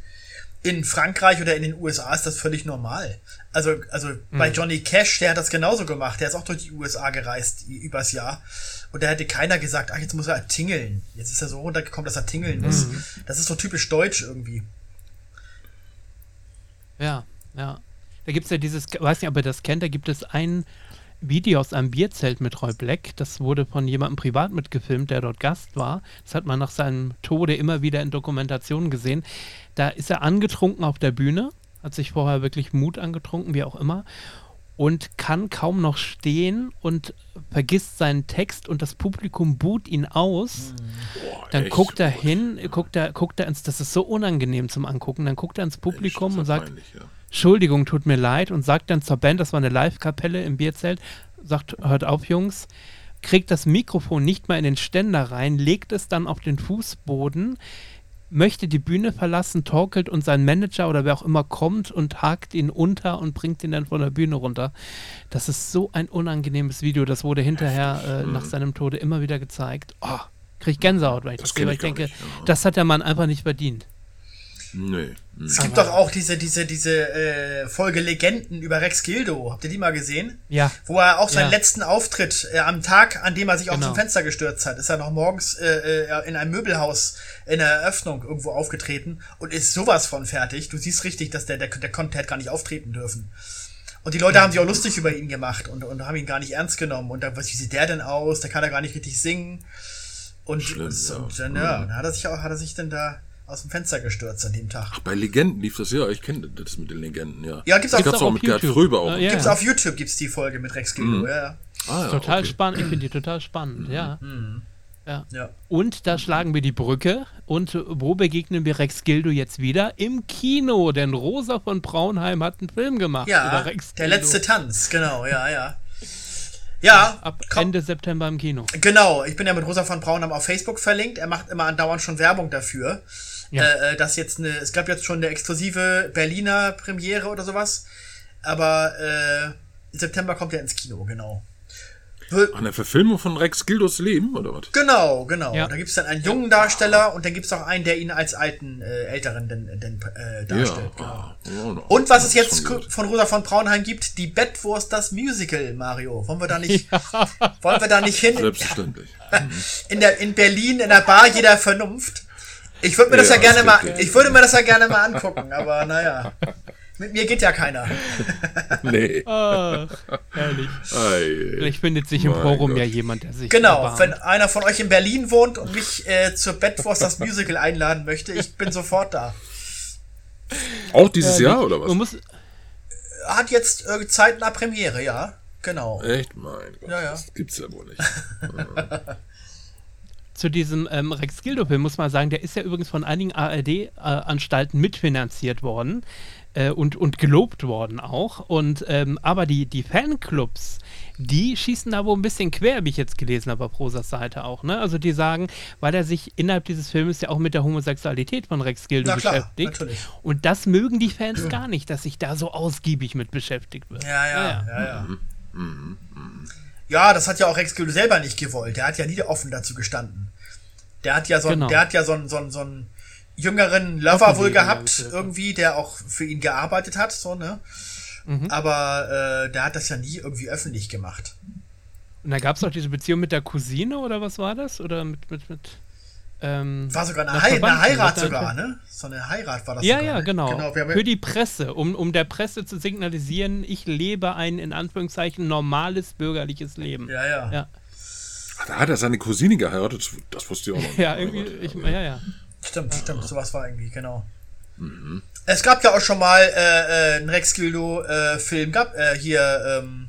In Frankreich oder in den USA ist das völlig normal. Also, also bei Johnny Cash, der hat das genauso gemacht. Der ist auch durch die USA gereist übers Jahr. Und da hätte keiner gesagt, ach, jetzt muss er tingeln. Jetzt ist er so runtergekommen, dass er tingeln muss. Das ist so typisch deutsch irgendwie. Ja, ja. Da gibt es ja dieses, weiß nicht, ob ihr das kennt, da gibt es ein Video aus einem Bierzelt mit Roy Black. Das wurde von jemandem privat mitgefilmt, der dort Gast war. Das hat man nach seinem Tode immer wieder in Dokumentationen gesehen. Da ist er angetrunken auf der Bühne, hat sich vorher wirklich Mut angetrunken, wie auch immer. und kann kaum noch stehen und vergisst seinen Text und das Publikum buht ihn aus. Boah, Dann guckt er hin, guckt er, guckt er ins, das ist so unangenehm zum Angucken, dann guckt er ins Publikum Echt, und sagt, peinlich, ja. Entschuldigung, tut mir leid und sagt dann zur Band, das war eine Live-Kapelle im Bierzelt, sagt, hört auf, Jungs, kriegt das Mikrofon nicht mal in den Ständer rein, legt es dann auf den Fußboden, möchte die Bühne verlassen, torkelt und sein Manager oder wer auch immer kommt und hakt ihn unter und bringt ihn dann von der Bühne runter. Das ist so ein unangenehmes Video, das wurde hinterher äh, nach seinem Tode immer wieder gezeigt. Oh, krieg Gänsehaut, weil ich das, Das sehe, weil ich denke, nicht, ja. das hat der Mann einfach nicht verdient. Nee. hm. Es gibt doch auch diese, diese, diese äh, Folge Legenden über Rex Gildo. Habt ihr die mal gesehen? Ja. Wo er auch seinen Ja. letzten Auftritt äh, am Tag, an dem er sich aus Genau. dem Fenster gestürzt hat, ist er noch morgens äh, äh, in einem Möbelhaus in der Eröffnung irgendwo aufgetreten und ist sowas von fertig. Du siehst richtig, dass der, der, der konnte der hätte gar nicht auftreten dürfen. Und die Leute haben sich auch lustig über ihn gemacht und, und haben ihn gar nicht ernst genommen. Und dann, was, wie sieht der denn aus? Der kann ja gar nicht richtig singen. Und, Schlimm, und, ja. und dann, ja, dann hat er sich auch, hat er sich dann da aus dem Fenster gestürzt an dem Tag. Bei Legenden lief das ja, ich kenne das mit den Legenden, ja. Ja, gibt's auch- Das gab's Gibt's auch auch mit auf Gerd YouTube. Fröbe auch. Äh, ja. Gibt's auf YouTube gibt's die Folge mit Rex Gildo, ja, ja. Ah, ja, Total okay. spannend, ich finde die total spannend, ja. ja. ja. Und da schlagen wir die Brücke. Und wo begegnen wir Rex Gildo jetzt wieder? Im Kino, denn Rosa von Braunheim hat einen Film gemacht Ja, über Rex der Gildo. letzte Tanz, genau, ja, ja. Ja, Ab komm, Ende September im Kino. genau. Ich bin ja mit Rosa von Braunheim auf Facebook verlinkt. Er macht immer andauernd schon Werbung dafür. Ja. Äh, äh, dass jetzt eine, es gab jetzt schon eine exklusive Berliner Premiere oder sowas. Aber äh, im September kommt er ins Kino, genau. An der Verfilmung von Rex Gildos Leben, oder was? Genau, genau. Ja. Da gibt's dann einen jungen Darsteller und dann gibt's auch einen, der ihn als alten, äh, älteren denn, denn, äh, darstellt. genau. ah, ja, Und was es jetzt von Rosa von Braunheim gibt, die Bettwurst, das Musical, Mario. Wollen wir da nicht, wollen wir da nicht hin? Selbstverständlich. In, der, in Berlin, in der Bar jeder Vernunft. Ich würde mir das ja, Ja, gerne mal, ich würde mir das ja gerne mal angucken, aber naja. Mit mir geht ja keiner. Nee. Ach, herrlich. Ei, Vielleicht findet sich im Forum Gott. ja jemand, der sich Genau, erbarmt. wenn einer von euch in Berlin wohnt und mich äh, zur Bettwurst, das Musical einladen möchte, ich bin sofort da. Auch dieses Herrlich. Jahr, oder was? Man muss, Hat jetzt äh, zeitnah Premiere, ja. Genau. Echt? Mein Gott, Ja, ja. das gibt's ja wohl nicht. zu diesem ähm, Rex Gildo-Film muss man sagen, der ist ja übrigens von einigen ARD-Anstalten mitfinanziert worden äh, und, und gelobt worden auch. Und ähm, aber die, die Fanclubs, die schießen da wohl ein bisschen quer, wie ich jetzt gelesen habe auf Rosas Seite auch. Ne? Also die sagen, weil er sich innerhalb dieses Filmes ja auch mit der Homosexualität von Rex Gildo Na klar, beschäftigt. natürlich. Und das mögen die Fans gar nicht, dass sich da so ausgiebig mit beschäftigt wird. Ja, ja, Ja, ja, ja. Ja, das hat ja auch Rex Gildo selber nicht gewollt. Der hat ja nie offen dazu gestanden. Der hat ja so, Genau. der hat ja so einen, so einen, so einen jüngeren Lover wohl gehabt, ja. irgendwie, der auch für ihn gearbeitet hat, so, ne? Mhm. Aber äh, der hat das ja nie irgendwie öffentlich gemacht. Und da gab es auch diese Beziehung mit der Cousine oder was war das? Oder mit, mit, mit ähm, War sogar eine, Hei eine Heirat sogar, ne? So eine Heirat war das Ja, sogar. ja, ne? genau. genau wir haben, Für die Presse, um, um der Presse zu signalisieren, ich lebe ein in Anführungszeichen normales bürgerliches Leben. ja, ja. Ja, Ach, da hat er seine Cousine geheiratet, das, wusste ich auch noch. nicht. ja irgendwie, ich, ja, ja. Stimmt, stimmt, sowas war irgendwie, genau. Mhm. Es gab ja auch schon mal äh, äh, einen Rex Gildo äh, Film, gab äh, hier ähm,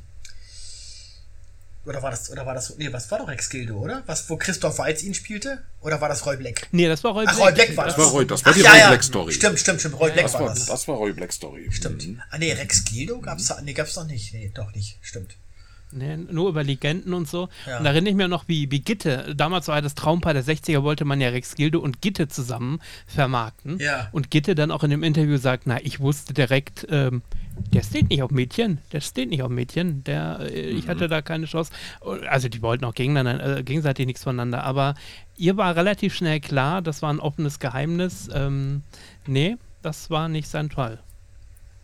oder war das oder war das nee, was war doch Rex Gildo, oder? Was wo Christoph Waltz ihn spielte oder war das Roy Black? Nee, das war Roy Ach, Roy Black war das. Das war Roy, das war Ach, die ja, Roy ja. Black Story. Stimmt, stimmt, stimmt, Roy Black Das war war, das. das war Roy Black Story. Stimmt. Mhm. Ah nee, Rex Gildo gab's da nee, gab's noch nicht. Nee, doch nicht. Stimmt. Nee, nur über Legenden und so. Ja. Und da erinnere ich mich noch, wie, wie Gitte, damals war das Traumpaar der 60er, wollte man ja Rex Gildo und Gitte zusammen vermarkten. Ja. Und Gitte dann auch in dem Interview sagt, na, ich wusste direkt, ähm, der steht nicht auf Mädchen, der steht nicht auf Mädchen, der, äh, ich hatte da keine Chance. Also die wollten auch gegeneinander, äh, gegenseitig nichts voneinander, aber ihr war relativ schnell klar, das war ein offenes Geheimnis. Ähm, nee, das war nicht sein Fall.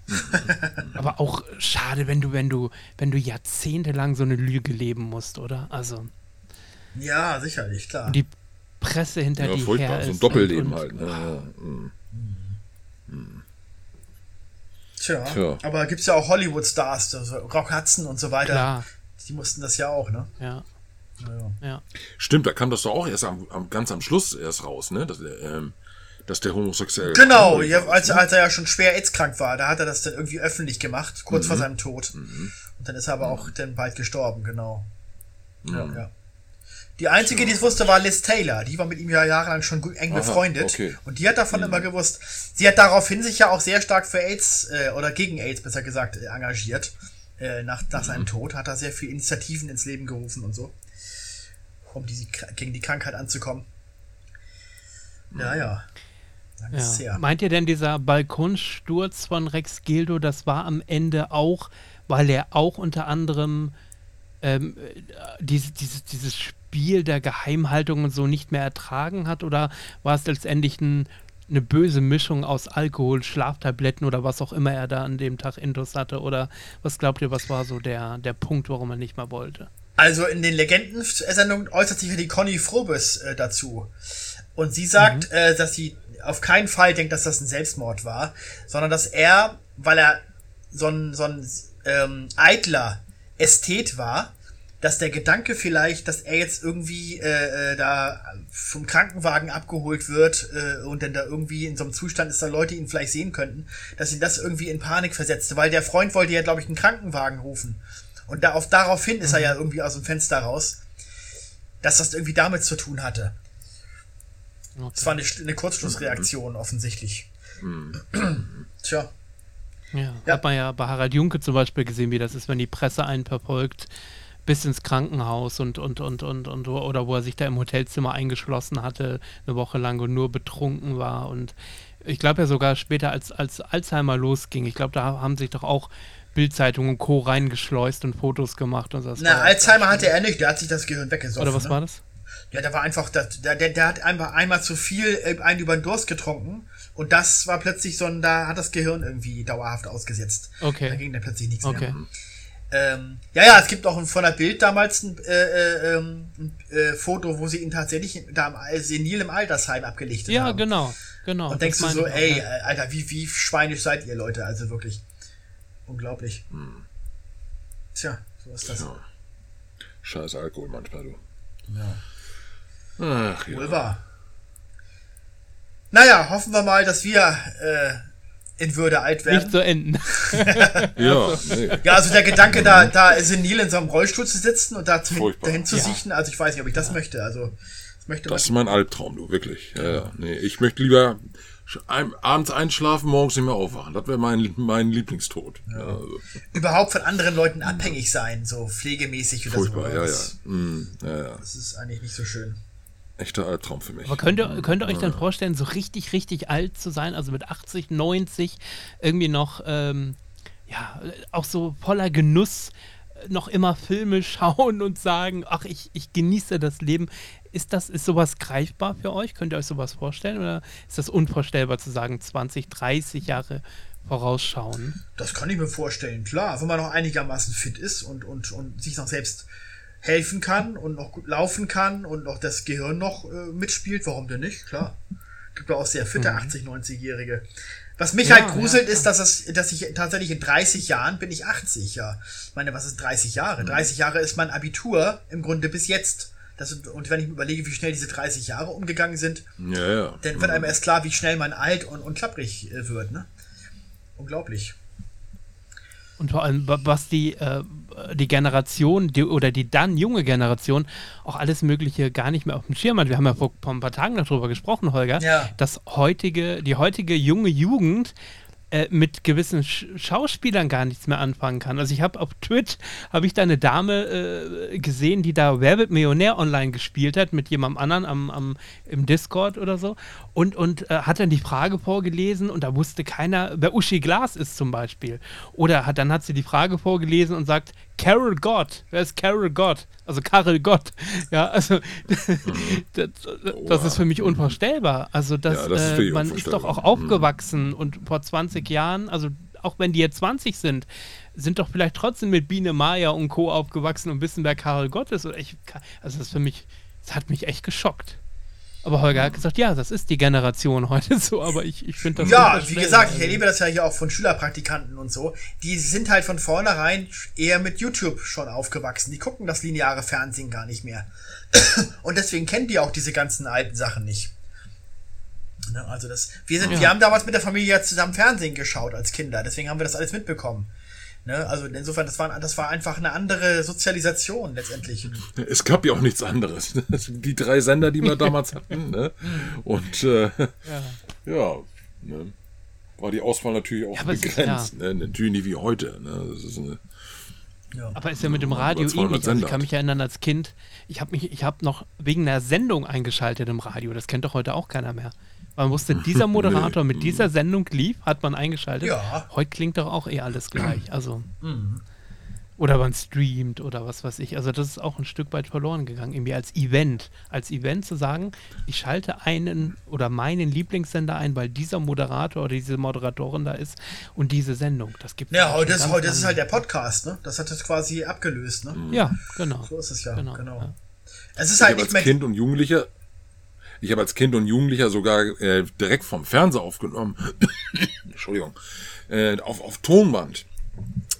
Aber auch schade, wenn du, wenn du, wenn du jahrzehntelang so eine Lüge leben musst, oder? Also Ja, sicherlich, klar. die Presse hinter Ja, die furchtbar, her so ein ist Doppelleben und, und, halt. Ne? Ja, mhm. Tja, Tja. aber gibt's ja auch Hollywood Stars, also Rock Hudson und so weiter. Klar, Die mussten das ja auch, ne? ja, Ja, ja. Stimmt, da kam das doch auch erst am, am, ganz am Schluss erst raus, ne? Dass, der, ähm, dass der homosexuell Genau, ja, als, ne? als er ja schon schwer AIDS-krank war, da hat er das dann irgendwie öffentlich gemacht, kurz Mhm. vor seinem Tod. Und dann ist er aber auch dann bald gestorben, genau. Ja, ja. Die einzige, die es wusste, war Liz Taylor. Die war mit ihm ja jahrelang schon eng Aha, befreundet. okay. Und die hat davon immer gewusst. Sie hat daraufhin sich ja auch sehr stark für AIDS, äh, oder gegen AIDS besser gesagt, äh, engagiert. Äh, nach, nach seinem Tod hat er sehr viele Initiativen ins Leben gerufen und so. Um diese, gegen die Krankheit anzukommen. Ja, ja. Lang ist es Ja. Meint ihr denn, dieser Balkonsturz von Rex Gildo, das war am Ende auch, weil er auch unter anderem ähm, äh, diese, dieses, dieses Spiel der Geheimhaltung und so nicht mehr ertragen hat? Oder war es letztendlich ein, eine böse Mischung aus Alkohol, Schlaftabletten oder was auch immer er da an dem Tag Intus hatte? Oder was glaubt ihr, was war so der, der Punkt, warum er nicht mehr wollte? Also in den Legendensendungen äußert sich ja die Conny Frobes äh, dazu. Und sie sagt, äh, dass sie auf keinen Fall denkt, dass das ein Selbstmord war, sondern dass er, weil er so ein, so ein ähm, eitler Ästhet war, dass der Gedanke vielleicht, dass er jetzt irgendwie äh, äh, da vom Krankenwagen abgeholt wird äh, und dann da irgendwie in so einem Zustand ist, da Leute ihn vielleicht sehen könnten, dass ihn das irgendwie in Panik versetzte, weil der Freund wollte ja, glaube ich, einen Krankenwagen rufen. Und da, auf, daraufhin ist er ja irgendwie aus dem Fenster raus, dass das irgendwie damit zu tun hatte. Okay. Das war eine, eine Kurzschlussreaktion offensichtlich. Tja. Ja, Ja. hat man ja bei Harald Junke zum Beispiel gesehen, wie das ist, wenn die Presse einen verfolgt bis ins Krankenhaus und, und, und, und, und oder wo er sich da im Hotelzimmer eingeschlossen hatte, eine Woche lang und nur betrunken war. Und ich glaube ja sogar später, als, als Alzheimer losging, ich glaube, da haben sich doch auch Bildzeitungen und Co. reingeschleust und Fotos gemacht und so. Das Na, Alzheimer hatte er nicht, der hat sich das Gehirn weggesoffen. Oder was ne? war das? Ja, der war einfach, das, der, der, der hat einfach einmal zu viel äh, einen über den Durst getrunken und das war plötzlich so ein, da hat das Gehirn irgendwie dauerhaft ausgesetzt. Okay. Da ging dann plötzlich nichts Okay. mehr. Ähm, ja, ja, es gibt auch von der Bild damals ein, äh, äh, ähm, ein äh, Foto, wo sie ihn tatsächlich da im senil im Altersheim abgelichtet Ja, haben. genau, genau. Und denkst du so, ich auch, ey, ja. äh, Alter, wie, wie schweinisch seid ihr Leute? Also wirklich. Unglaublich. Tja, so ist das. Ja. Scheiß Alkohol manchmal, du. Ja. Ach ja. Wohl wahr. Naja, hoffen wir mal, dass wir äh, in Würde alt werden. Nicht zu enden. Ja, nee. Ja, also der Gedanke, da, da senil in so einem Rollstuhl zu sitzen und da zu, dahin zu Ja. siechen, also ich weiß nicht, ob ich das möchte. Also, das möchte. Das ist mein Albtraum, du, wirklich. Ja, ja. Nee, ich möchte lieber abends einschlafen, morgens nicht mehr aufwachen. Das wäre mein, mein Lieblingstod. Ja. also, überhaupt von anderen Leuten abhängig sein, so pflegemäßig oder furchtbar, so. ja, ja. das, Mm, ja, ja. das ist eigentlich nicht so schön. Echter Albtraum für mich. Aber könnt ihr, könnt ihr euch dann vorstellen, so richtig, richtig alt zu sein, also mit 80, 90, irgendwie noch, ähm, ja, auch so voller Genuss, äh, noch immer Filme schauen und sagen, ach, ich, ich genieße das Leben. Ist das, ist sowas greifbar für euch? Könnt ihr euch sowas vorstellen? Oder ist das unvorstellbar zu sagen, 20, 30 Jahre vorausschauen? Das kann ich mir vorstellen, klar. Wenn man noch einigermaßen fit ist und, und, und sich noch selbst helfen kann und noch gut laufen kann und noch das Gehirn noch äh, mitspielt, warum denn nicht? Klar. Gibt ja auch sehr fitte 80-, 90-Jährige. Was mich Mhm. Ja, halt gruselt, ja, ist, dass, es, dass ich tatsächlich in 30 Jahren bin ich 80, ja. Ich meine, was ist 30 Jahre? Mhm. 30 Jahre ist mein Abitur im Grunde bis jetzt. Das, und wenn ich mir überlege, wie schnell diese 30 Jahre umgegangen sind, Ja, dann wird einem erst klar, wie schnell man alt und, und klapprig äh, wird, ne? Unglaublich. Und vor allem, wa- was die, äh, die Generation die, oder die dann junge Generation auch alles Mögliche gar nicht mehr auf dem Schirm hat. Wir haben ja vor, vor ein paar Tagen darüber gesprochen, Holger, Ja. dass heutige, die heutige junge Jugend äh, mit gewissen Sch Schauspielern gar nichts mehr anfangen kann. Also ich habe auf Twitch habe ich da eine Dame äh, gesehen, die da wird Millionär online gespielt hat mit jemandem anderen am, am, im Discord oder so und, und äh, hat dann die Frage vorgelesen und da wusste keiner, wer Uschi Glas ist zum Beispiel. Oder hat, dann hat sie die Frage vorgelesen und sagt, Carol Gott, wer ist Carol Gott? Also Karel Gott. Ja, also das, das ist für mich unvorstellbar. Also das, Ja, das ist äh, man ist doch auch. Mhm. aufgewachsen und vor 20 Jahren, also auch wenn die jetzt 20 sind, sind doch vielleicht trotzdem mit Biene Maya und Co. aufgewachsen und wissen, wer Karel Gott ist. Ich, also das ist für mich, das hat mich echt geschockt. Aber Holger hat gesagt, ja, das ist die Generation heute so, aber ich, ich finde das Ja, wie gesagt, ich erlebe das ja hier auch von Schülerpraktikanten und so. Die sind halt von vornherein eher mit YouTube schon aufgewachsen. Die gucken das lineare Fernsehen gar nicht mehr. Und deswegen kennen die auch diese ganzen alten Sachen nicht. Ne, also das, wir sind, Ja. wir haben damals mit der Familie ja zusammen Fernsehen geschaut als Kinder, deswegen haben wir das alles mitbekommen. Ne? Also insofern, das war, das war einfach eine andere Sozialisation letztendlich. Es gab ja auch nichts anderes. Die drei Sender, die wir damals hatten. Ne? Und äh, ja, ja ne? war die Auswahl natürlich auch ja, begrenzt. Ist, ja. ne? Natürlich nicht wie heute. Ne? Das ist eine, ja. Aber ist ja mit dem Radio ähnlich. Also ich kann mich erinnern als Kind, ich habe mich, ich habe noch wegen einer Sendung eingeschaltet im Radio. Das kennt doch heute auch keiner mehr. Man wusste, dieser Moderator mit dieser Sendung lief, hat man eingeschaltet. Ja. Heute klingt doch auch eh alles gleich. Also. Mhm. Oder man streamt oder was weiß ich. Also das ist auch ein Stück weit verloren gegangen. Irgendwie als Event. Als Event zu sagen, ich schalte einen oder meinen Lieblingssender ein, weil dieser Moderator oder diese Moderatorin da ist und diese Sendung. Das gibt Ja, heute, ist, heute ist es halt der Podcast, ne? Das hat es quasi abgelöst, ne? Ja, genau. So ist es ja, genau. genau. Ja. Es ist halt ich nicht als Kind und Jugendlicher ich habe als Kind und Jugendlicher sogar äh, direkt vom Fernseher aufgenommen. Entschuldigung. Äh, auf, auf Tonband.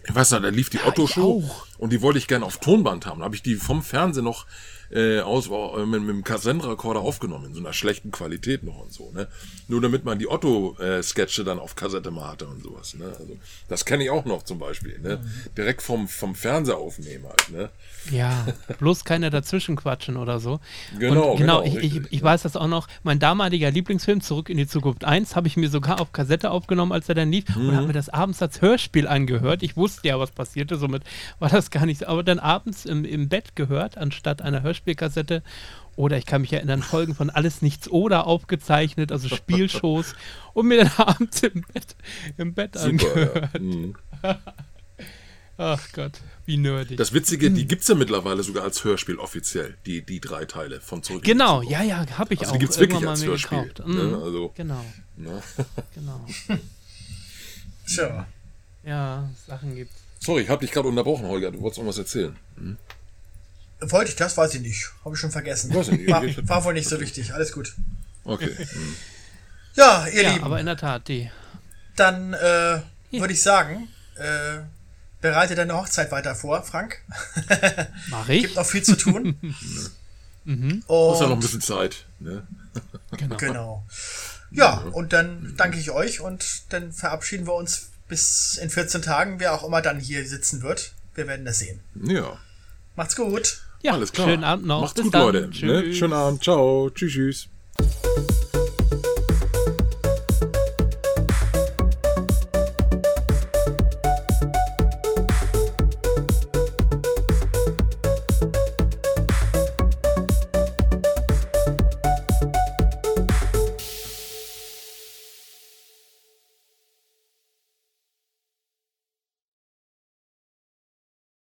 Ich weiß nicht, da lief die ja, Otto-Show und die wollte ich gerne auf Tonband haben. Da habe ich die vom Fernseher noch äh, aus, äh, mit, mit dem Kassettenrekorder aufgenommen, in so einer schlechten Qualität noch und so, ne? Nur damit man die Otto-Sketche dann auf Kassette mal hatte und sowas, ne? Also, das kenne ich auch noch zum Beispiel, ne? Mhm. Direkt vom, vom Fernseher aufnehmen halt, ne? Ja, bloß keine dazwischen quatschen oder so. Genau, und genau. genau ich, ich, ich, weiß das auch noch. Mein damaliger Lieblingsfilm, Zurück in die Zukunft 1, habe ich mir sogar auf Kassette aufgenommen, als er dann lief mhm. und habe mir das abends als Hörspiel angehört. Ich wusste ja, was passierte, somit war das gar nicht so. Aber dann abends im, im Bett gehört, anstatt einer Hörspiel Hörspielkassette. Oder ich kann mich erinnern, Folgen von Alles Nichts oder aufgezeichnet, also Spielshows und mir dann abends im Bett, im Bett Super, angehört. Ja. Mhm. Ach Gott, wie nerdig. Das Witzige, die gibt es ja mittlerweile sogar als Hörspiel offiziell, die, die drei Teile von Zurück. Genau, ja, ja, habe ich also auch. Die gibt es wirklich als Hörspiel. Gekauft. Ne? Mhm. Also, genau. Ne? genau. Tja. Ja, Sachen gibt's. Sorry, ich habe dich gerade unterbrochen, Holger. Du wolltest noch was erzählen. Hm? Wollte ich das? Weiß ich nicht. Habe ich schon vergessen. Weiß ich nicht. War, war wohl nicht so wichtig. Alles gut. Okay. Ja, ihr ja, Lieben. aber in der Tat, die. Dann äh, würde ich sagen, äh, bereite deine Hochzeit weiter vor, Frank. Mach ich. Gibt noch viel zu tun. mhm. Und ist ja noch ein bisschen Zeit. Ne? Genau. genau. Ja, und dann danke ich euch und dann verabschieden wir uns bis in 14 Tagen, wer auch immer dann hier sitzen wird. Wir werden das sehen. Ja. Macht's gut. Ja, alles klar. Schönen Abend noch. Macht's Bis gut, dann. Leute. Ne? Schönen Abend. Ciao. Tschüss, tschüss.